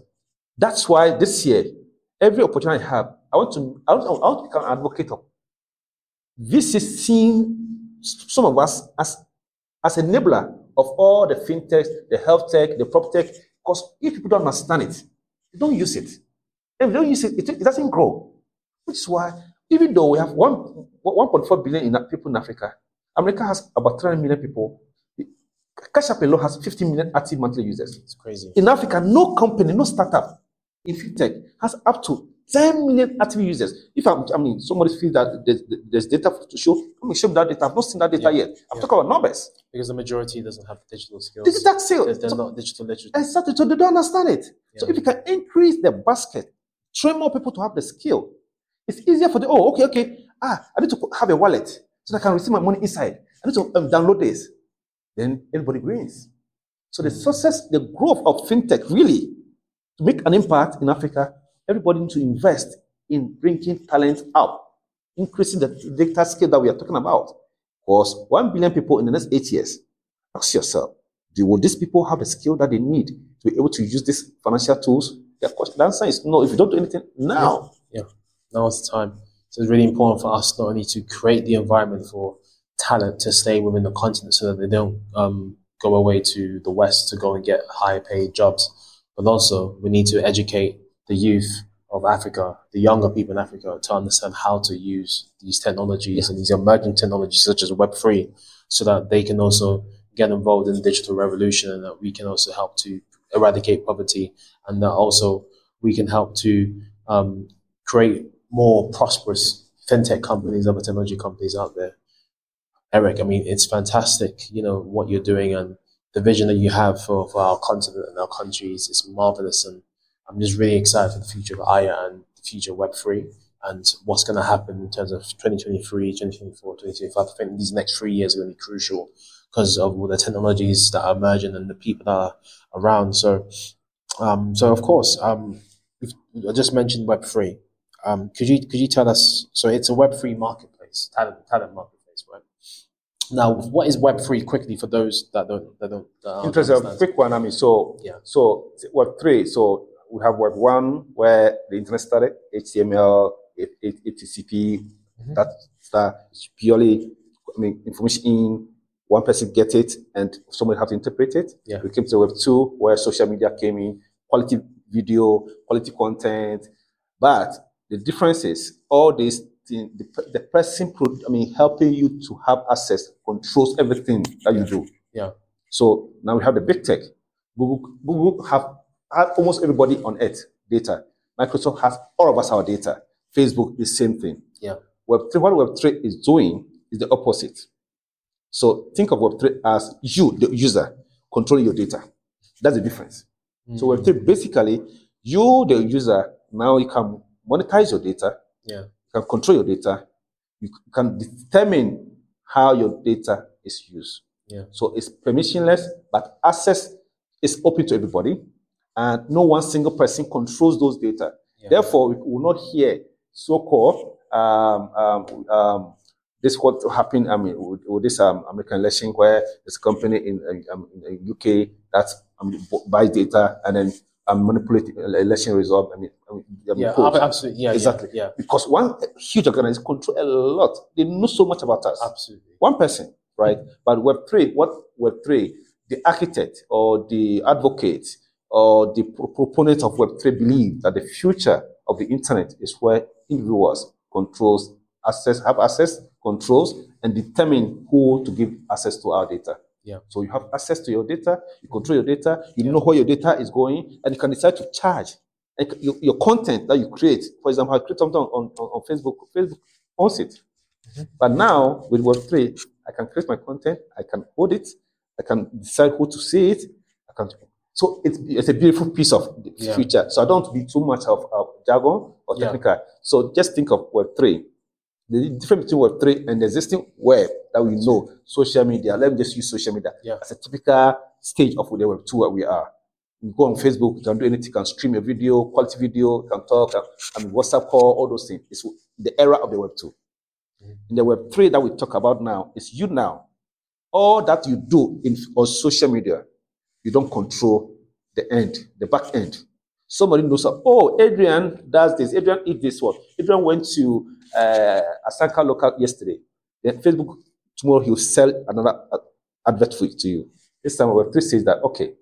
That's why this year, every opportunity I have, I want to, I want, I want to become an advocate of. This is seen some of us as, as enabler of all the fintech, the health tech, the prop tech, because if people don't understand it, they don't use it. And if they don't use it, it, it doesn't grow. Which is why even though we have one 1.4 billion in, people in Africa, America has about 300 million people. Cash App alone has 50 million active monthly users. It's crazy. In Africa, no company, no startup in fintech has up to 10 million active users. If I'm, I mean, somebody feels that there's, there's data to show, let me show me that data. I've not seen that data Yeah. yet. I'm Yeah. talking about numbers. Because the majority doesn't have digital skills. This is that sale. They're, So- not digital literate. Exactly. So they don't understand it. So if you can increase the basket, train more people to have the skill, it's easier for the oh, okay, okay. Ah, I need to have a wallet so that I can receive my money inside. I need to um, download this. Then everybody wins. So the success, the growth of fintech really to make an impact in Africa, everybody needs to invest in bringing talent up, increasing the data skill that we are talking about. Because one billion people in the next eight years, ask yourself, do will these people have the skill that they need to be able to use these financial tools? The question, the answer is no. If you don't do anything now, Yeah. Now is the time. So it's really important for us not only to create the environment for talent to stay within the continent so that they don't um, go away to the West to go and get higher paid jobs, but also we need to educate the youth of Africa, the younger people in Africa, to understand how to use these technologies and these emerging technologies such as Web3 so that they can also get involved in the digital revolution and that we can also help to eradicate poverty and that also we can help to um, create more prosperous fintech companies, other technology companies out there. Eric, I mean, it's fantastic, you know, what you're doing and the vision that you have for, for our continent and our countries is marvelous. And I'm just really excited for the future of Aya and the future of Web3 and what's going to happen in terms of 2023, 2024, 2025. I think these next three years are going to be crucial because of all the technologies that are emerging and the people that are around. So, um, so of course, um, I just mentioned Web3. Um, could you could you tell us? So it's a Web three marketplace, talent talent marketplace? Now, what is Web three? Quickly for those that don't that don't. That aren't interesting. understand. Quick one. I mean, so Yeah. So Web three. So we have Web one where the internet started, HTML, HTTP. Mhm. That that is purely, I mean, information in. One person get it, and somebody have to interpret it. Yeah. We came to Web two where social media came in, quality video, quality content. But the difference is all these the, pe- the person, pro- I mean, helping you to have access controls everything that you do. Yeah. So now we have the big tech. Google, Google have, have almost everybody on earth data. Microsoft has all of us our data. Facebook the same thing. Yeah. Web3, what Web3 is doing is the opposite. So think of Web3 as you, the user, controlling your data. That's the difference. So Mm. Web3 basically, you, the user, now you can monetize your data, Yeah. Can control your data, you can determine how your data is used. Yeah. So it's permissionless, but access is open to everybody, and no one single person controls those data. Yeah. Therefore, we will not hear so-called um, um, um, this what happened. I mean, with, with this um, American election, where there's a company in, uh, um, in the UK that um, buys data and then um, manipulate the election result. I mean, I mean, I mean, Yeah, polls. absolutely. Yeah, Exactly. Yeah, because one huge organization control a lot. They know so much about us absolutely. one person, right? But Web three, what Web three, the architect or the advocate or the pro- proponent of Web three believe that the future of the internet is where individuals controls access, have access, controls, and determine who to give access to our data. Yeah. So you have access to your data, you control your data, you know where your data is going, and you can decide to charge. Like your, your content that you create, for example, I create something on, on, on Facebook, Facebook owns it. Mm-hmm. But now with Web3, I can create my content, I can hold it, I can decide who to see it. I can, so it's, it's a beautiful piece of the Yeah. future. So I don't want to be too much of, of jargon or Yeah. technical. So just think of Web3. The difference between Web3 and the existing web that we know, social media, let me just use social media Yeah. as a typical stage of the Web2 where we are. You go on Facebook, you can do anything, you can stream a video, quality video, you can talk, uh, I mean, WhatsApp call, all those things. It's the era of the Web2. In the Web3 that we talk about now, it's you now. All that you do in on social media, you don't control the end, the back end. Somebody knows, oh, Adrian does this. Adrian eat this one. Adrian went to uh, Asanka local yesterday. Then Facebook, tomorrow he'll sell another uh, advert for to you. This time Web3 says that, okay,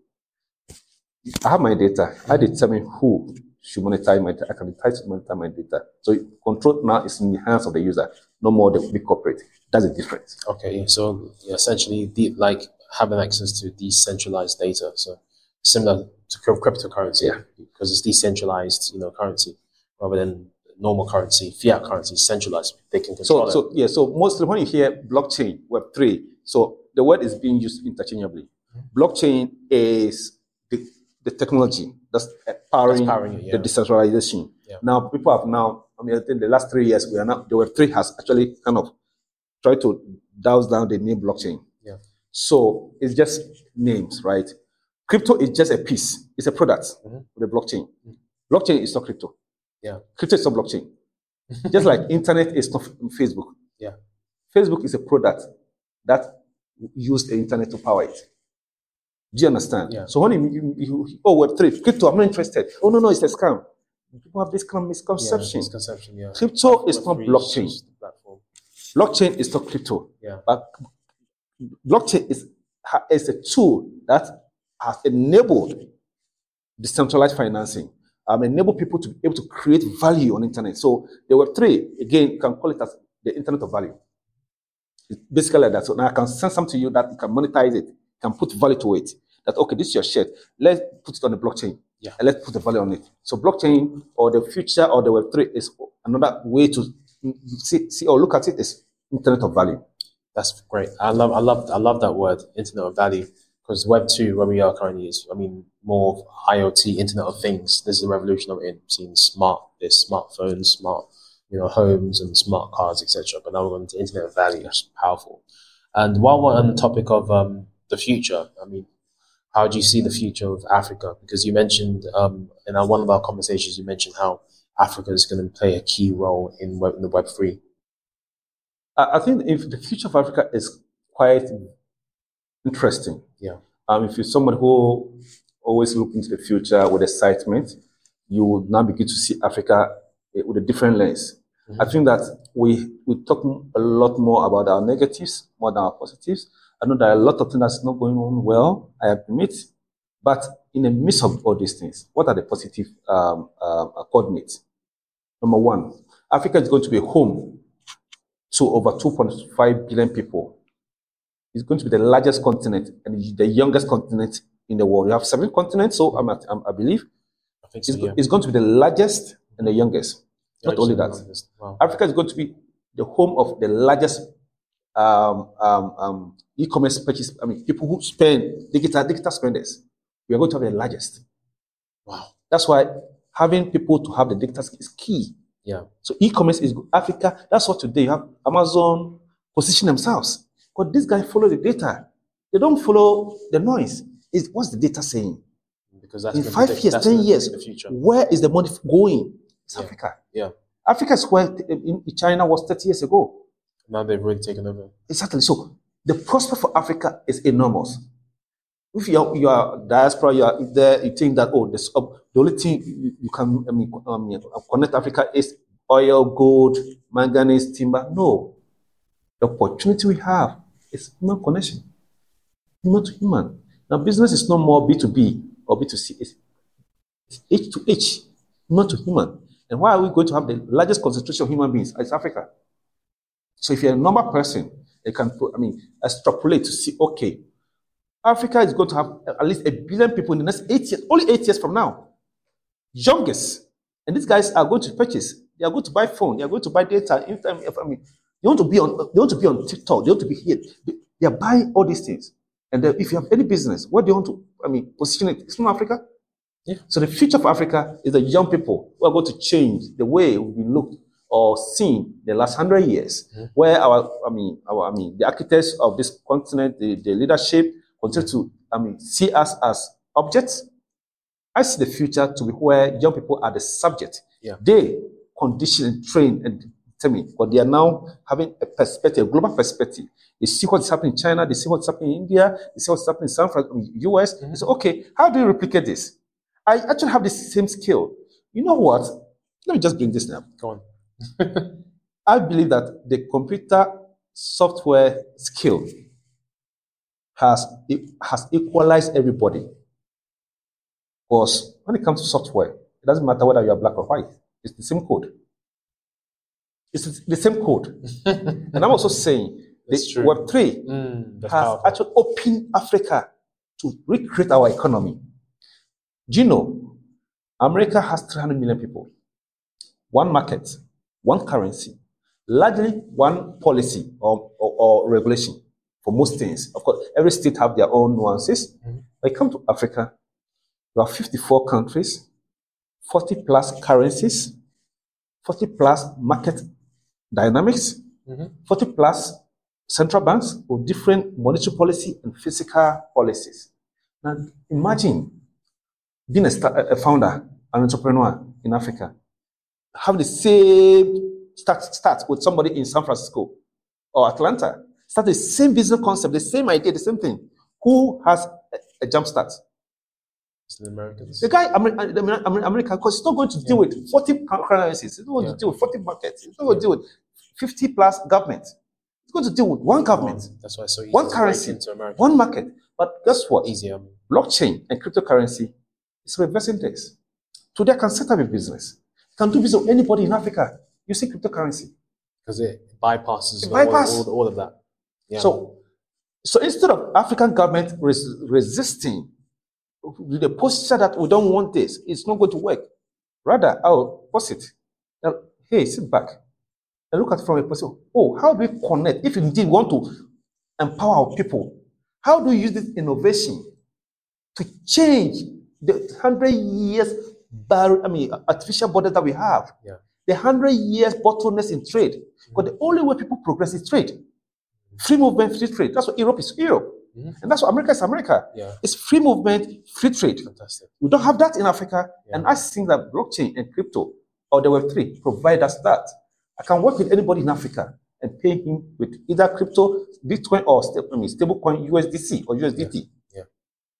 I have my data. I determine who should monetize my data. I can decide to monetize my data. So control now is in the hands of the user, no more the big corporate. That's the difference. Okay, so essentially, de- like having access to decentralized data, so similar to cryptocurrency, Yeah. because it's decentralized, you know, currency rather than normal currency, fiat currency, centralized. They can control So, it. so yeah, so mostly when you hear blockchain, Web three, so the word is being used interchangeably. Blockchain is the, the technology that's powering, That's powering it, yeah. the decentralization. Yeah. Now people have now, I mean, I think the last three years we are now the Web three has actually kind of tried to douse down the name blockchain. Yeah. So it's just names, right? Crypto is just a piece. It's a product Mhm. of the blockchain. Blockchain is not crypto. Yeah. Crypto is not blockchain. [laughs] just like internet is not Facebook. Yeah. Facebook is a product that used the internet to power it. Do you understand? Yeah. So when you, you, you oh Web three crypto, I'm not interested. Oh no no, it's a scam. People have this kind of yeah, misconception. misconception, yeah. Crypto is not blockchain. just the platform. Blockchain is not crypto. Yeah. But blockchain is is a tool that has enabled decentralized financing. Um, enable people to be able to create value on internet. So the Web three again, you can call it as the internet of value. It's basically like that. So now I can send something to you that you can monetize it, can put value to it. That okay, this is your shirt. Let's put it on the blockchain. Yeah. And let's put the value on it. So blockchain or the future or the Web three is another way to see, see or look at it is internet of value. That's great. I love, I love, I love that word, Internet of Value, because Web two, where we are currently, is, I mean, more of IoT, Internet of Things. This is the revolution we're in. Seeing smart, there's smartphones, smart, you know, homes and smart cars, etc. But now we're going to Internet of Value. That's powerful. And while we're on the topic of um, the future, I mean, how do you see the future of Africa? Because you mentioned um, in our, one of our conversations, you mentioned how Africa is going to play a key role in, web, in the Web three. I think if the future of Africa is quite interesting. Yeah. Um, if you're someone who always look into the future with excitement, you will now begin to see Africa eh, with a different lens. I think that we we talk a lot more about our negatives more than our positives. I know there are a lot of things that's not going on well. I admit, but in the midst of all these things, what are the positive um, um, coordinates? Number one, Africa is going to be home to over 2.5 billion people. It's going to be the largest continent and the youngest continent in the world. You have seven continents, so I'm, at- I'm- I believe I think so, it's, yeah. it's going to be the largest and the youngest. Not only that, Wow. Africa is going to be the home of the largest um, um, um, e-commerce purchase. I mean, people who spend digital digital spenders. We are going to have the largest. Wow. That's why having people to have the digital is key. Yeah. So e-commerce is. Africa. That's what today you have Amazon position themselves. But this guy follow the data. They don't follow the noise. It's, what's the data saying? Because that's In five predict- years, that's 10 years, predict the future. Where is the money going? It's Yeah. Africa. Yeah. Africa is where in in China was 30 years ago. Now they've really taken over. Exactly. So the prospect for Africa is enormous. If you're, you are diaspora, you are there, you think that, oh, this, uh, the only thing you, you can I mean, um, connect Africa is oil, gold, manganese, timber. No. The opportunity we have is human connection, human to human. Now, business is no more B2B or B2C, it's, it's H to H, human to human. And why are we going to have the largest concentration of human beings? It's Africa. So if you're a normal person, you can, I mean, extrapolate to see, okay, Africa is going to have at least a billion people in the next eight years, only eight years from now. Youngest. And these guys are going to purchase. They are going to buy phone. They are going to buy data. I mean, they want to be on. They want to be on TikTok. They want to be here. They, are buying all these things. And uh, if you have any business, what do you want to? I mean, position it. It's not Africa. Yeah. So the future of Africa is the young people who are going to change the way we look or seen the last hundred years, where our, I mean, our, I mean, the architects of this continent, the, the leadership, continue to, I mean, see us as objects. I see the future to be where young people are the subject. Yeah. They condition and train and determine, but they are now having a perspective, a global perspective. They see what's happening in China, they see what's happening in India, they see what's happening in San Francisco, US. Um, mm-hmm. They say, okay, how do you replicate this? I actually have the same skill. You know what? Let me just bring this now. Go on. [laughs] I believe that the computer software skill has has equalized everybody. Because when it comes to software, It doesn't matter whether you are black or white. It's the same code. It's the same code. [laughs] and I'm also saying the true. Web3 Mm, has powerful. actually opened Africa to recreate our economy. Do you know America has 300 million people, one market, one currency, largely one policy or, or, or regulation for most things. Of course, every state have their own nuances. Mhm. When you come to Africa, there are 54 countries, 40 plus currencies, 40 plus market dynamics, Mhm. 40 plus central banks with different monetary policy and fiscal policies. Now, imagine being a, sta- a founder, an entrepreneur in Africa, have the same start, start with somebody in San Francisco or Atlanta, start the same business concept, the same idea, the same thing. Who has a, a jump start? The Americans. The guy, Amer- uh, Amer- Amer- America, because it's not going to deal with 40 currencies, it's not going Yeah. to deal with 40 markets, it's not going to deal with 50 plus government. It's going to deal with one government, That's why it's so easy One currency. one market. But guess what? Easier. Um, Blockchain and cryptocurrency is reverse index. Today, I can set up a business. I can do business with anybody in Africa using cryptocurrency. Because it bypasses It all- All, all of that. Yeah. So, so instead of African government res- resisting with the posture that we don't want this, it's not going to work. Rather, I'll post it. Now, hey, sit back and look at it from a person. Oh, how do we connect? If indeed we want to empower our people, how do we use this innovation to change the hundred years bar- I mean, artificial border that we have? Yeah. The hundred years bottlenecks in trade. But the only way people progress is trade. Free movement, free trade. That's what Europe is. Europe. Mhm. And that's what America is America. yeah. It's free movement, free trade. Fantastic. We don't have that in Africa. Yeah. And I think that blockchain and crypto or the Web3 provide us that. I can work with anybody in Africa and pay him with either crypto, Bitcoin, or I mean, stablecoin USDC or USDT. Yeah.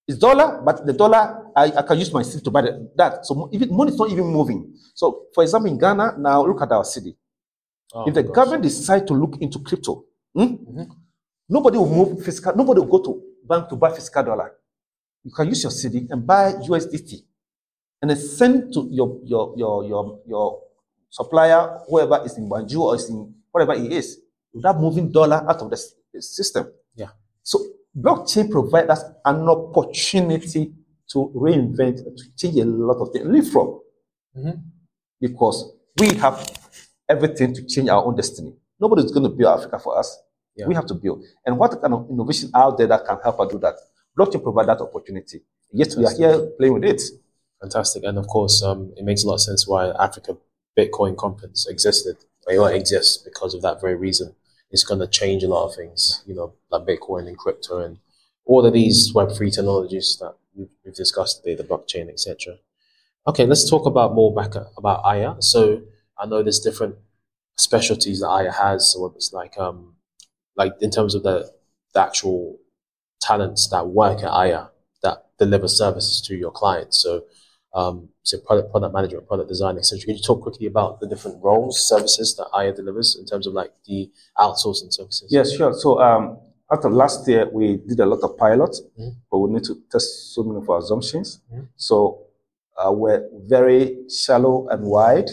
It's dollar, but the dollar, I, I can use my cedi to buy the, that. So even, money is not even moving. So, for example, in Ghana, now look at our cedi. Oh, if the gosh. government decide to look into crypto, hmm, Mhm. Nobody will move fiscal, nobody will go to bank to buy fiscal dollar. You can use your cedi and buy USDT and then send to your your your your, your supplier, whoever is in Banjul or is in whatever it is, without moving dollar out of the, system. Yeah. So blockchain provides us an opportunity to reinvent, to change a lot of things, live from Mhm. because we have everything to change our own destiny. Nobody's going to build Africa for us. Yeah. We have to build. And what kind of innovation out there that can help us do that? Blockchain provide that opportunity. Yet we are here playing with it. Fantastic. And of course, um, it makes a lot of sense why Africa Bitcoin conference existed. It exists because of that very reason. It's going to change a lot of things, you know, like Bitcoin and crypto and all of these Web3 technologies that we've, we've discussed today, the blockchain, etc. Okay, let's talk about more back about Aya. So I know there's different specialties that Aya has. So it's like, um, like in terms of the, the actual talents that work at Aya that deliver services to your clients. So, um, so product, product management, product design, etc. Can you talk quickly about the different roles, services that Aya delivers in terms of like the outsourcing services? Yes, sure. So um, after last year, we did a lot of pilots, Mhm. but we need to test so many of our assumptions. Mhm. So uh, we're very shallow and wide.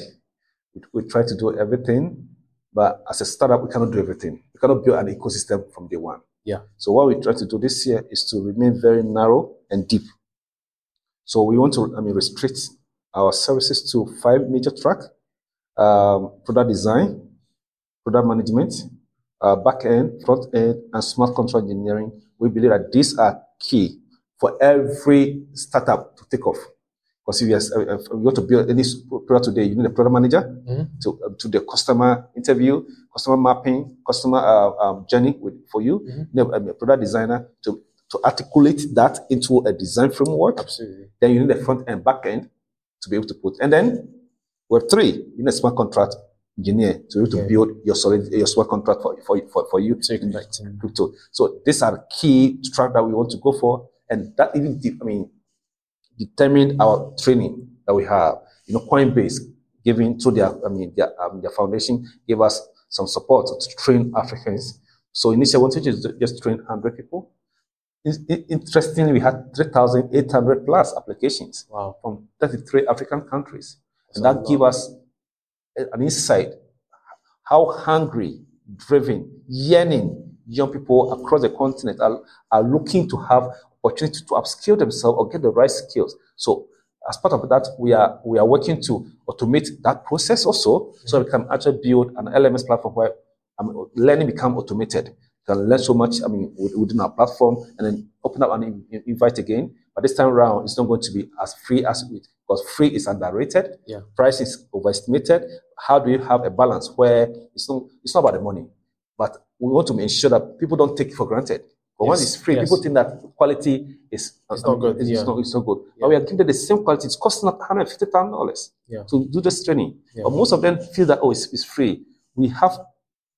We, we try to do everything, but as a startup, we cannot do everything. We cannot build an ecosystem from day one. Yeah. So what we try to do this year is to remain very narrow and deep. So we want to, I mean, restrict our services to five major track: um, product design, product management, uh, back end, front end, and smart contract engineering. We believe that these are key for every startup to take off. Because if you, are, if you want to build any product today, you need a product manager Mhm. to uh, to the customer interview, customer mapping, customer uh, um, journey with, for you. Mhm. You need a, product designer to to articulate that into a design framework. Absolutely. Then you need a front end, back end to be able to put. And then we have three, you need a smart contract engineer to be able to build your solid your smart contract for, for, for, for you So you're in crypto. So these are key track that we want to go for. And that even, de- I mean, determined our training that we have. You know, Coinbase giving to their, I mean, their, um, their foundation gave us some support to train Africans. So initially, wanted to just train 100 people. interestingly, we had 3,800 plus applications Wow. from 33 African countries. That's and that give us an insight how hungry, driven, yearning young people across the continent are, are looking to have opportunity to upskill themselves or get the right skills. So as part of that, we are we are working to automate that process also, so we can actually build an LMS platform where I mean, learning become automated. You can learn so much, I mean, with- within our platform, and then open up and in- in- invite again. But this time around, it's not going to be as free as it because free is underrated. Yeah. Price is overestimated. How do you have a balance where it's not it's not about the money, but we want to ensure that people don't take it for granted. But once Yes, it's free, yes. people think that quality is It's not good, It's, yeah. not, it's not good. Yeah. But we are giving them the same quality. It's costing us one hundred fifty thousand dollars Yeah. to do this training. Yeah. But most of them feel that oh, it's, it's free. We have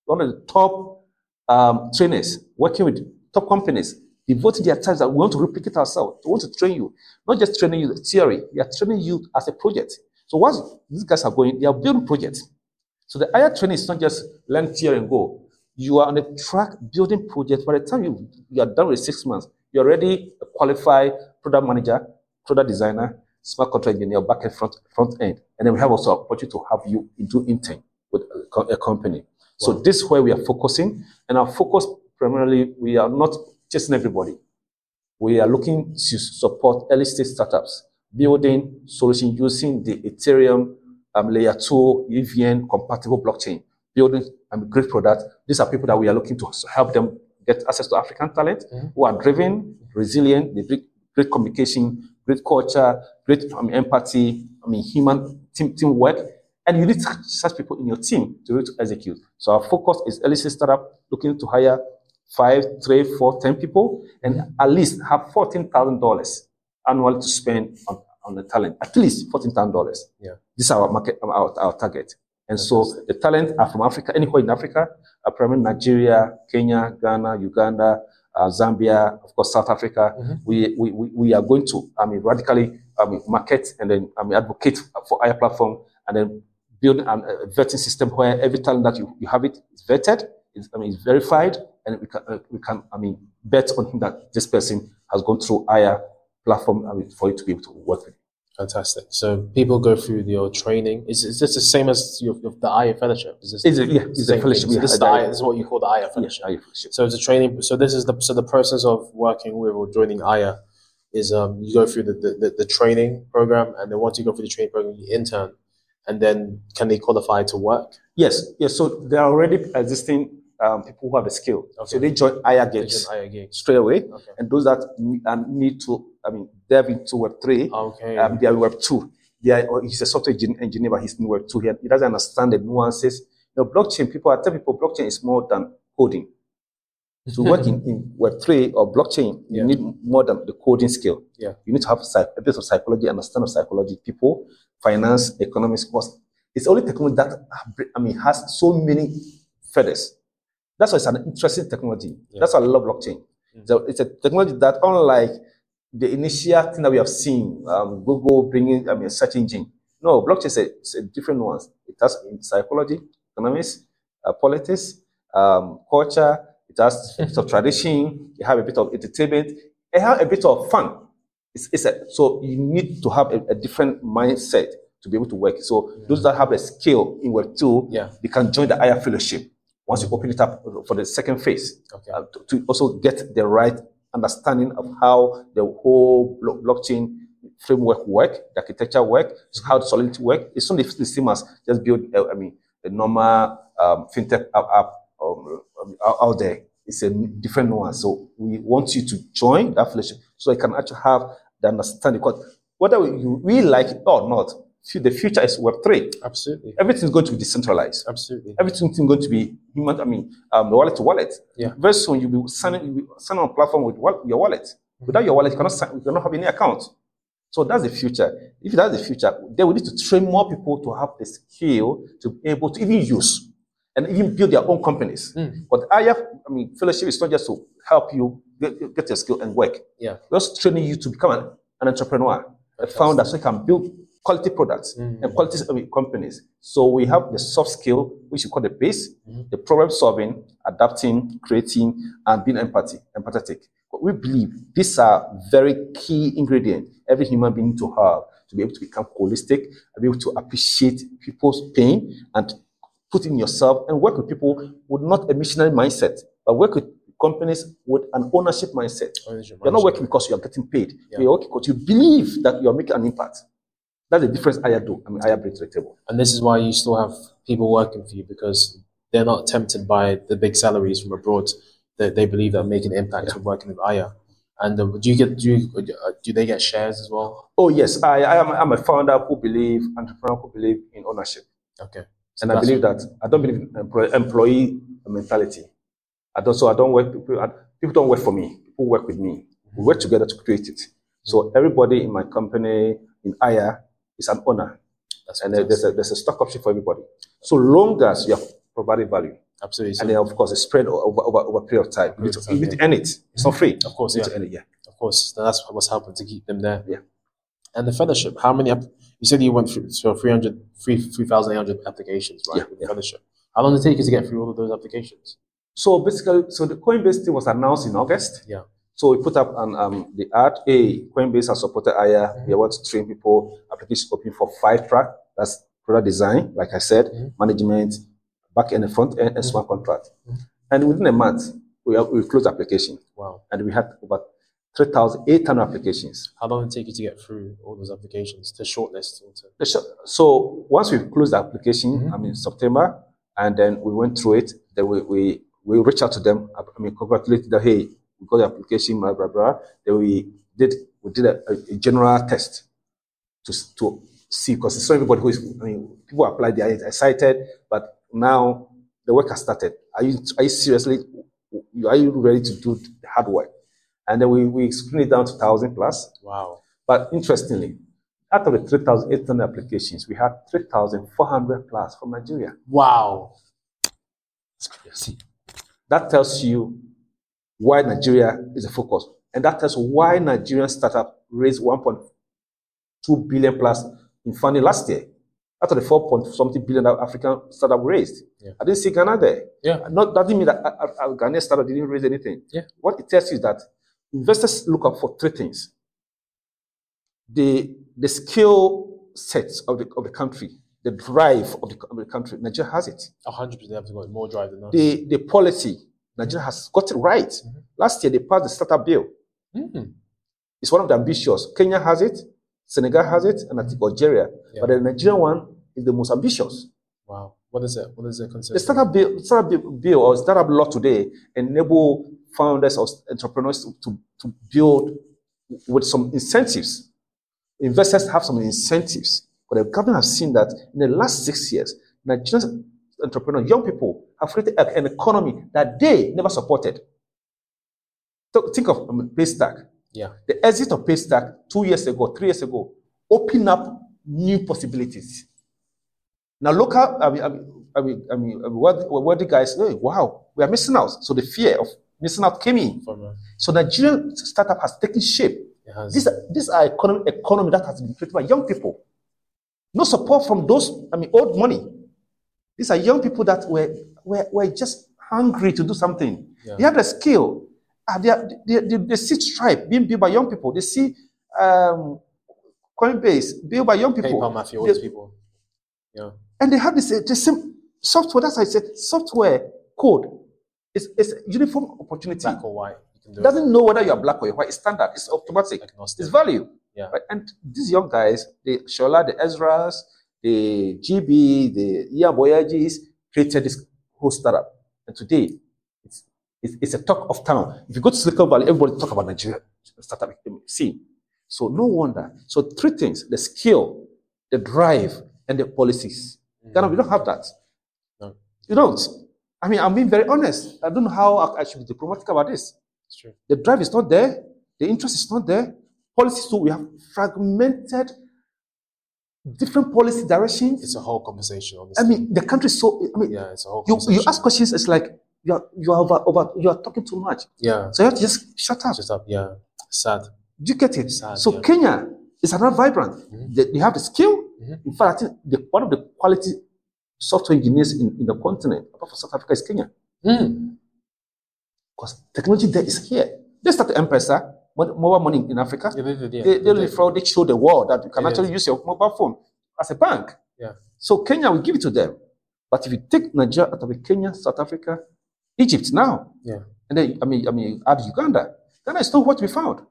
one of the top um, trainers working with top companies devoting their time that we want to replicate ourselves. We want to train you, not just training you the theory. We are training you as a project. So once these guys are going, they are building projects. So the Aya training is not just learn theory and go. You are on a track building projects. By the time you, you are done with six months, you're already a qualified product manager, product designer, smart contract engineer, back end, front, front end. And then we have also opportunity to have you into intern with a, a company. So Wow. this is where we are focusing. And our focus primarily, we are not chasing everybody. We are looking to support early stage startups, building solution using the Ethereum um, layer two EVM compatible blockchain, building um, great products. These are people that we are looking to help them get access to African talent Mhm. who are driven, resilient, they bring great communication, great culture, great I mean, empathy, I mean, human team, teamwork. And you need such people in your team to be able to execute. So our focus is early startup looking to hire five, three, four, ten people, and at least have fourteen thousand dollars annually to spend on, on the talent. At least fourteen thousand dollars. Yeah. This is our market, our, our target. And so the talent are from Africa, anywhere in Africa, are primarily Nigeria, Kenya, Ghana, Uganda, uh, Zambia, of course, South Africa. Mhm. We, we, we, are going to, I mean, radically, I mean, market and then, I mean, advocate for Aya platform and then build an, a vetting system where every talent that you, you have it is vetted, it's, I mean, it's verified, and we can, uh, we can, I mean, bet on him that this person has gone through Aya platform I mean, for you to be able to work with. Fantastic. So people go through your training. Is, is this the same as your, your the Aya fellowship? Is this It's a, yeah, it's a fellowship. thing? So yeah, this, is the this is what you call the Aya fellowship. yeah, Aya fellowship. So it's a training. So this is the so the process of working with or joining AYA is um you go through the, the, the, the training program and then once you go through the training program you intern and then can they qualify to work? Yes, yes. So there are already existing um, people who have the skill. Okay. So they join Ayagigs. straight away. Okay. And those that need, and need to, I mean, delve into Web 3, Okay. um, they are Web 2. They are, he's a software engineer, but he's in Web 2. He, he doesn't understand the nuances. You know, blockchain, people, I tell people, blockchain is more than coding. To work in, in Web 3 or blockchain, Yeah. you need more than the coding skill. Yeah. You need to have a bit of psychology, understand of psychology, people, finance, economics, cost. It's only technology that, I mean, has so many feathers. That's why it's an interesting technology. Yeah. That's why I love blockchain. Mm. So it's a technology that, unlike the initial thing that we have seen, um, Google bringing, I mean, a search engine. No, blockchain is a, it's a different one. It has in psychology, economics, uh, politics, um, culture. It has a bit of tradition. It has a bit of entertainment. It has a bit of fun. It's, it's a, so you need to have a, a different mindset to be able to work. So those that have a skill in Web two, Yeah. they can join the Aya fellowship once you open it up for the second phase Okay. uh, to, to also get the right understanding of how the whole blo- blockchain framework work, the architecture work, how solidity work. It's not the same as just build, uh, I mean, a normal um, fintech app, app um, out, there. It's a different one. So we want you to join that fellowship so you can actually have the understanding. Because whether you really like it or not, fu- the future is Web3. Absolutely. Everything's going to be decentralized Absolutely. everything's going to be human. I mean, um, wallet to wallet. Yeah. Very soon you'll be signing, you'll be signing on a platform with your wallet. Without your wallet, you cannot sign, you cannot have any account. So that's the future. If that's the future, then we need to train more people to have the skill to be able to even use and even build their own companies. Mm. But I have, I mean, fellowship is not just to help you get, get your skill and work. Yeah. We're also training you to become an, an entrepreneur, a founder, so you can build quality products Mm. and quality companies. So we have the soft skill, which we call the base, Mhm. the problem solving, adapting, creating, and being empathy, empathetic. But we believe these are very key ingredients every human being to have to be able to become holistic, and be able to appreciate people's pain and put in yourself and work with people with not a missionary mindset, but work with companies with an ownership mindset. Ownership, You're not working because you are getting paid. Yeah. You're working because you believe that you are making an impact. That's the difference I do. I mean, I bring to the table. And this is why you still have people working for you because they're not tempted by the big salaries from abroad. They, they believe they're making an impact with working with Aya. And uh, do you get do you, uh, do they get shares as well? Oh yes, I, I am. I'm a founder who believe entrepreneur who believe in ownership, Okay. So and I believe that I don't believe in employee, employee mentality. I don't. So I don't work. People, people don't work for me. People work with me. We work together to create it. So everybody in my company in Aya is an honor. that's and there's a there's a stock option for everybody. So long as you have provided value, absolutely. And then of course it's spread over over, over a period of time. You need, to, you need to earn it. It's not free. of course, You need yeah, to earn it. Yeah. of course. That's what's helping to keep them there. Yeah. And the fellowship, how many? You said you went through so 300, 3,800 applications, right? Yeah, yeah. fellowship. How long did it take you to get through all of those applications? So basically, so the Coinbase thing was announced in August. Yeah. So we put up an, um, the ad. Hey, Coinbase has supported AYA. Mhm. We want to train people. Application open for five track. That's product design, like I said, Mhm. management, back end and front end, and smart contract. Mhm. And within a month, we, have, we closed application, Wow. and we had over 3,800 applications. How long did it take you to get through all those applications to shortlist? Or to, The sh- So once we closed the application, Mhm. I mean September, and then we went through it. Then we we, we reached out to them. I mean, congratulated them. Hey, we got the application, blah blah blah. Then we did we did a, a general test to to see because it's not everybody who is. I mean, people apply, they are excited, but now the work has started. Are you are you seriously? Are you ready to do the hard work? And then we we screened it down to thousand plus. wow. But interestingly, out of the 3,800 applications, we had 3,400 plus from Nigeria. Wow. That's crazy. That tells you why Nigeria is a focus. And that tells why Nigerian startup raised 1.2 billion plus in funding last year. Out of the 4 point something billion that African startup raised. Yeah. I didn't see Ghana there. Yeah. Not, that didn't mean that a, a, a Ghanaian startup didn't raise anything. Yeah. What it tells you is that investors look up for three things. The, the skill sets of the, of the country, the drive of the, of the country, Nigeria has it. A hundred percent have got more drive than us. The, the policy, Nigeria has got it right. Mhm. Last year, they passed the startup bill. Mm. It's one of the ambitious. Kenya has it, Senegal has it, and I think Algeria. Yeah. But the Nigerian one is the most ambitious. Wow. What is it? What is it consist? The startup bill, startup bill, or startup law today enable founders or entrepreneurs to, to, to build with some incentives. Investors have some incentives. But the government has seen that in the last six years, Nigerian entrepreneurs, young people, have created an economy that they never supported. So think of um, Paystack. Yeah. The exit of Paystack two years ago, three years ago, opened up new possibilities. Now, local, I mean, I mean, I mean, I mean what, what the guys say, wow, we are missing out. So the fear of missing out came in. From So Nigerian startup has taken shape. has. These are, these are economy, economy that has been created by young people. No support from those, I mean, old money. These are young people that were, were, were just hungry to do something. Yeah. They have the skill. Ah, they, are, they, they, they see Stripe being built by young people. They see um, Coinbase built by young people. PayPal Mafia, all these people. Yeah. and they have this uh, the same software. That's why I said software code. It's, it's a uniform opportunity. Black or white. Do doesn't know whether you're black or you're white. It's standard. It's automatic. Agnostic. It's value. Yeah. Right? And these young guys, the Shola, the Ezras, the GB, the Iyin Aboyejis, created this whole startup. And today, it's, it's, it's a talk of town. If you go to Silicon Valley, everybody talk about Nigeria startup scene. So no wonder. So three things: the skill, the drive, and the policies. Mm. Ghana, we don't have that. No. You don't. I mean, I'm being very honest. I don't know how I I should be diplomatic about this. True. The drive is not there. The interest is not there. Policies too. We have fragmented different policy directions. It's a whole conversation on. I mean, the country is so. I mean, yeah, it's a whole you, you ask questions. It's like you are you are over, over you are talking too much. Yeah. So you have to just shut up. Just up. Yeah. Sad. Do you get it? Sad, so yeah. Kenya is another vibrant. Mhm. They, they have the skill. Mhm. In fact, I think the, one of the quality software engineers in, in the continent, apart from South Africa, is Kenya Mm. because technology there is here. They started M-Pesa, mo- mobile money in Africa. Yeah, they. They, they, did. they show the world that you can actually use your mobile phone as a bank. Yeah. So Kenya will give it to them. But if you take Nigeria out of Kenya, South Africa, Egypt now, Yeah. and then I mean, I mean, add Uganda, Ghana is not what we found.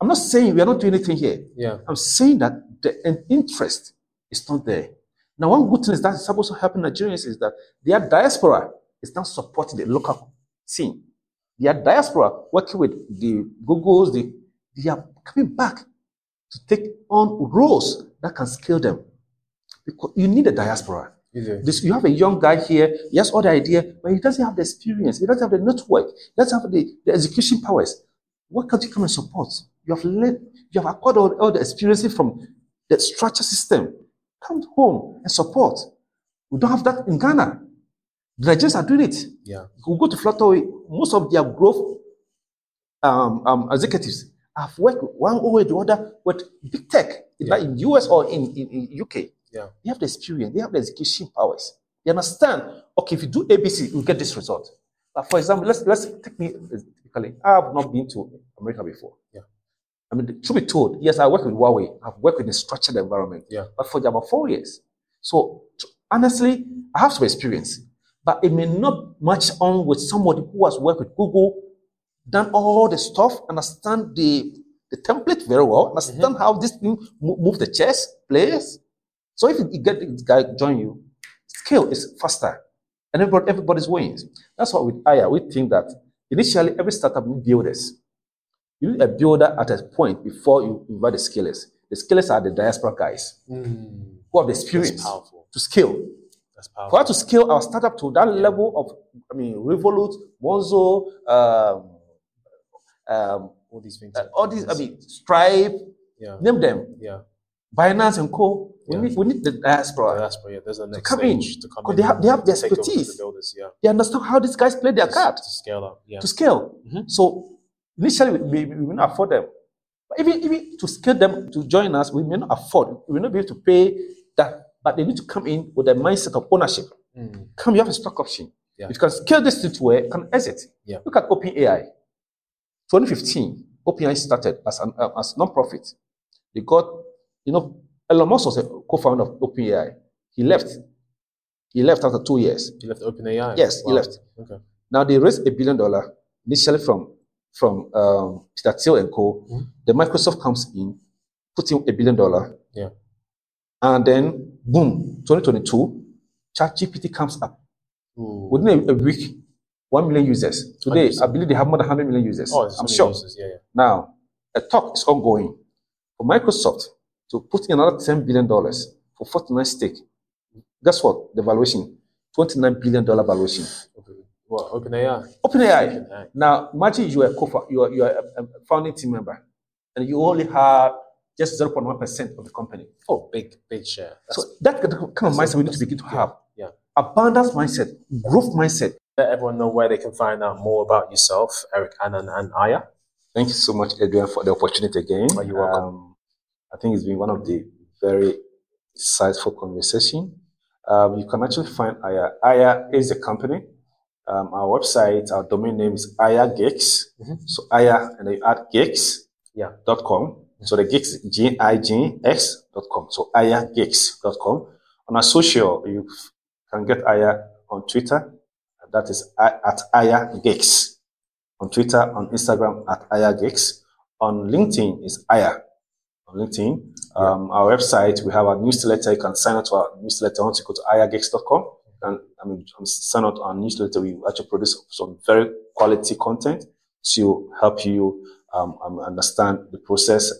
I'm not saying we are not doing anything here. Yeah. I'm saying that the in- interest is not there. Now, one good thing is that is supposed to happen Nigerians is that their diaspora is now supporting the local scene. Their diaspora working with the Googles, the, they are coming back to take on roles that can scale them. Because you need a diaspora. You. This, you have a young guy here, he has all the idea, but he doesn't have the experience, he doesn't have the network, he doesn't have the, the execution powers. What can't you come and support? You have led, you have acquired all, all the experiences from the structure system. Come home and support. We don't have that in Ghana. Nigerians are doing it. Yeah. You go to Flutter, most of their growth um, um, executives have worked one way or the other with big tech, Yeah. either in US or in, in, in UK. Yeah. They have the experience, they have the execution powers. They understand, okay, if you do ABC, you get this result. But for example, let's let's take me typically. I have not been to America before. Yeah. I mean, to be told, yes, I work with Huawei. I've worked in a structured environment. Yeah. But for about four years. So honestly, I have some experience. But it may not match on with somebody who has worked with Google, done all the stuff, understand the, the template very well, understand how this thing move the chess players. So if you get this guy join you, scale is faster, and everybody, everybody's wins. That's why with Aya, we think that initially every startup need builders. You need a builder at a point before you invite the scalers. The scalers are the diaspora guys Mm. who have the experience to scale. For us to scale our startup to that level of, I mean, Revolut, Monzo, um, um, All these things. uh, all these, I mean, Stripe, yeah. name them, Yeah. Binance and Co. We Yeah. need, we need the diaspora. That's yeah. There's a next to come in, to come in. they have- they have the expertise. The yeah. They understand how these guys play their cards. To scale up. Yeah. to scale. Mhm. So initially, we, we, we will not afford them. But even, even to scale them to join us, we may not afford. We will not be able to pay. But they need to come in with a mindset of ownership. Mm. Come, you have a stock option. Yeah. You can scale this to where you can exit. Yeah. Look at OpenAI. 2015, OpenAI started as an uh, as non-profit. They got, you know, Elon Musk was a co-founder of OpenAI. He left. He left after two years. He left OpenAI. Yes, he left. Okay. Now they raised a billion dollar initially from from um, Peter Thiel and Co. Mhm. The Microsoft comes in, put in a billion dollar, Yeah. and then boom, 2022, ChatGPT comes up Ooh. within a, a week, one million users. Today, 100%. I believe they have more than 100 million users. Oh, I'm sure. users, Yeah. Yeah. Now, a talk is ongoing for Microsoft to put in another 10 billion dollars for 49 stake. Guess what? The valuation, 29 billion dollar valuation. Okay. What? OpenAI. OpenAI. OpenAI. Now, imagine you are a co you are, you are a, a founding team member, and you only have just 0.1 percent of the company. Oh, big, big share. That's So that kind of that's- mindset we need to begin to have. yeah. Abundance mindset, growth mindset. let everyone know where they can find out more about yourself, Eric Annan and Aya. Thank you so much, Adrian, for the opportunity again. Oh, you're welcome. Um, I think it's been one of the very insightful conversation. Um, you can actually find Aya. Aya is a company. Um, our website, our domain name is Aya Gigs. Mhm. So Aya, and then you add gigs. Yeah. Dot com. So the gigs G I G X dot com. So Aya Gigs dot com. On our social, you can get Aya on Twitter. That is at Aya Gigs. On Twitter, on Instagram at Aya Gigs. On LinkedIn is Aya. On LinkedIn. Um, our website, we have our newsletter. You can sign up to our newsletter once you go to ayagigs.com. And I mean, um, sign up to our newsletter. We actually produce some very quality content to help you um, um, understand the process.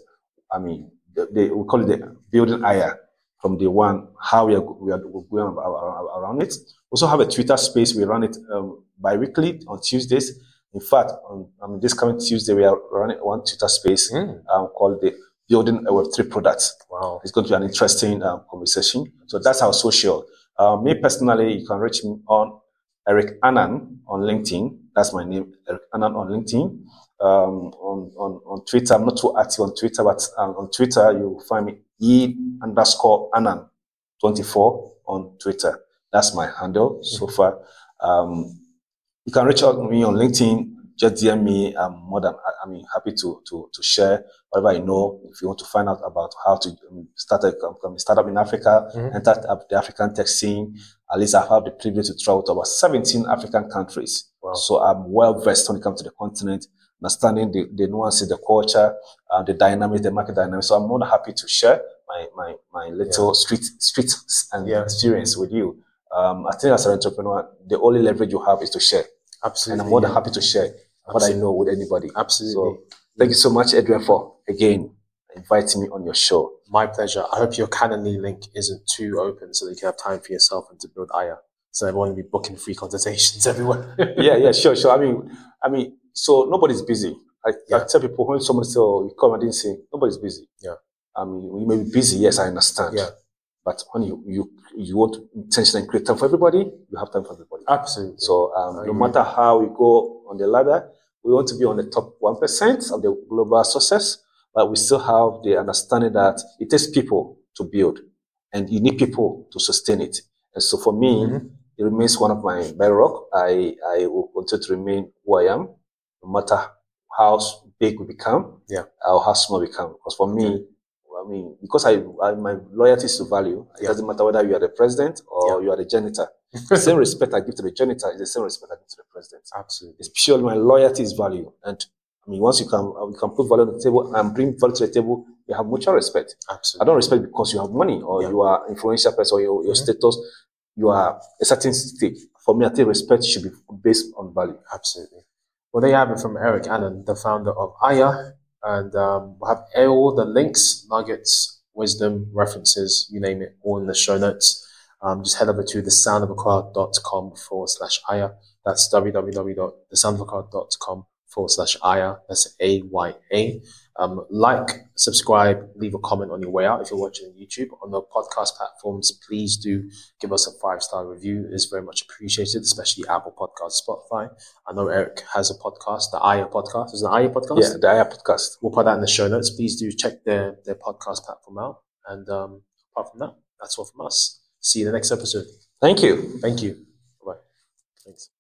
I mean, the, the, we call it the building Aya from the one, how we are, we are going around it. We also have a Twitter space. We run it um, bi-weekly on Tuesdays. In fact, on I mean, this coming Tuesday, we are running one Twitter space Mm. um, called the Building a Web3 Products. Wow. It's going to be an interesting um, conversation. So that's our social. Uh, me personally, you can reach me on Eric Annan on LinkedIn. That's my name, Eric Annan on LinkedIn. Um, on, on, on Twitter, I'm not too active on Twitter, but um, on Twitter, you'll find me E underscore Annan 24 on Twitter. That's my handle so far. Um, you can reach out to me on LinkedIn just DM me. I'm more than I mean happy to to to share whatever I know. If you want to find out about how to start a startup in Africa, Mhm. enter the African tech scene, at least I've had the privilege to travel to about 17 African countries. Wow. So I'm well versed when it comes to the continent, understanding the, the nuances, the culture, uh, the dynamics, the market dynamics. So I'm more than happy to share my my my little street street and Yeah. experience with you. Um, I think as an entrepreneur, the only leverage you have is to share, Absolutely. and I'm more than happy to share what I know with anybody. Absolutely. So thank you so much, Adrian, for again inviting me on your show. My pleasure. I hope your Calendly link isn't too open so that you can have time for yourself and to build Aya. So everyone will be booking free consultations [laughs] everywhere. yeah, yeah, sure, sure. I mean, I mean, so nobody's busy. I, I tell people when somebody say, "Oh, you come, I didn't see," nobody's busy. Yeah. I mean, you may be busy. Yes, I understand. Yeah. But when you you you want to intentionally create time for everybody, you have time for everybody. Absolutely. So um, no matter how we go on the ladder, we want to be on the top one percent of the global success. But we still have the understanding that it takes people to build, and you need people to sustain it. And so for me, Mhm. it remains one of my bedrock. I I will continue to remain who I am, no matter how big we become, Yeah. or how small we become. Because for me, I mean, because I, I my loyalty is to value. It Yeah. doesn't matter whether you are the president or you are the janitor. [laughs] The same respect I give to the janitor is the same respect I give to the president. Absolutely. It's purely my loyalty is value. And I mean, once you can, uh, you can put value on the table and bring value to the table, you have mutual respect. Absolutely, I don't respect because you have money or Yeah. you are influential person or your, your Mhm. status, you are a certain state. For me, I think respect should be based on value. Absolutely. Well, there you have it from Eric Annan, the founder of Aya. And um, we'll have all the links, nuggets, wisdom, references, you name it, all in the show notes. Um, just head over to thesoundofaccra.com forward slash Aya. That's www.thesoundofaccra.com forward slash Aya. That's A-Y-A. Um, like, subscribe, leave a comment on your way out if you're watching on YouTube. On the podcast platforms, please do give us a five star review. It is very much appreciated, especially Apple Podcasts, Spotify. I know Eric has a podcast, the Aya podcast. Is it the Aya podcast? Yeah, the Aya podcast. We'll put that in the show notes. Please do check their, their podcast platform out. And um, apart from that, that's all from us. See you in the next episode. Thank you. Thank you. Bye. Thanks.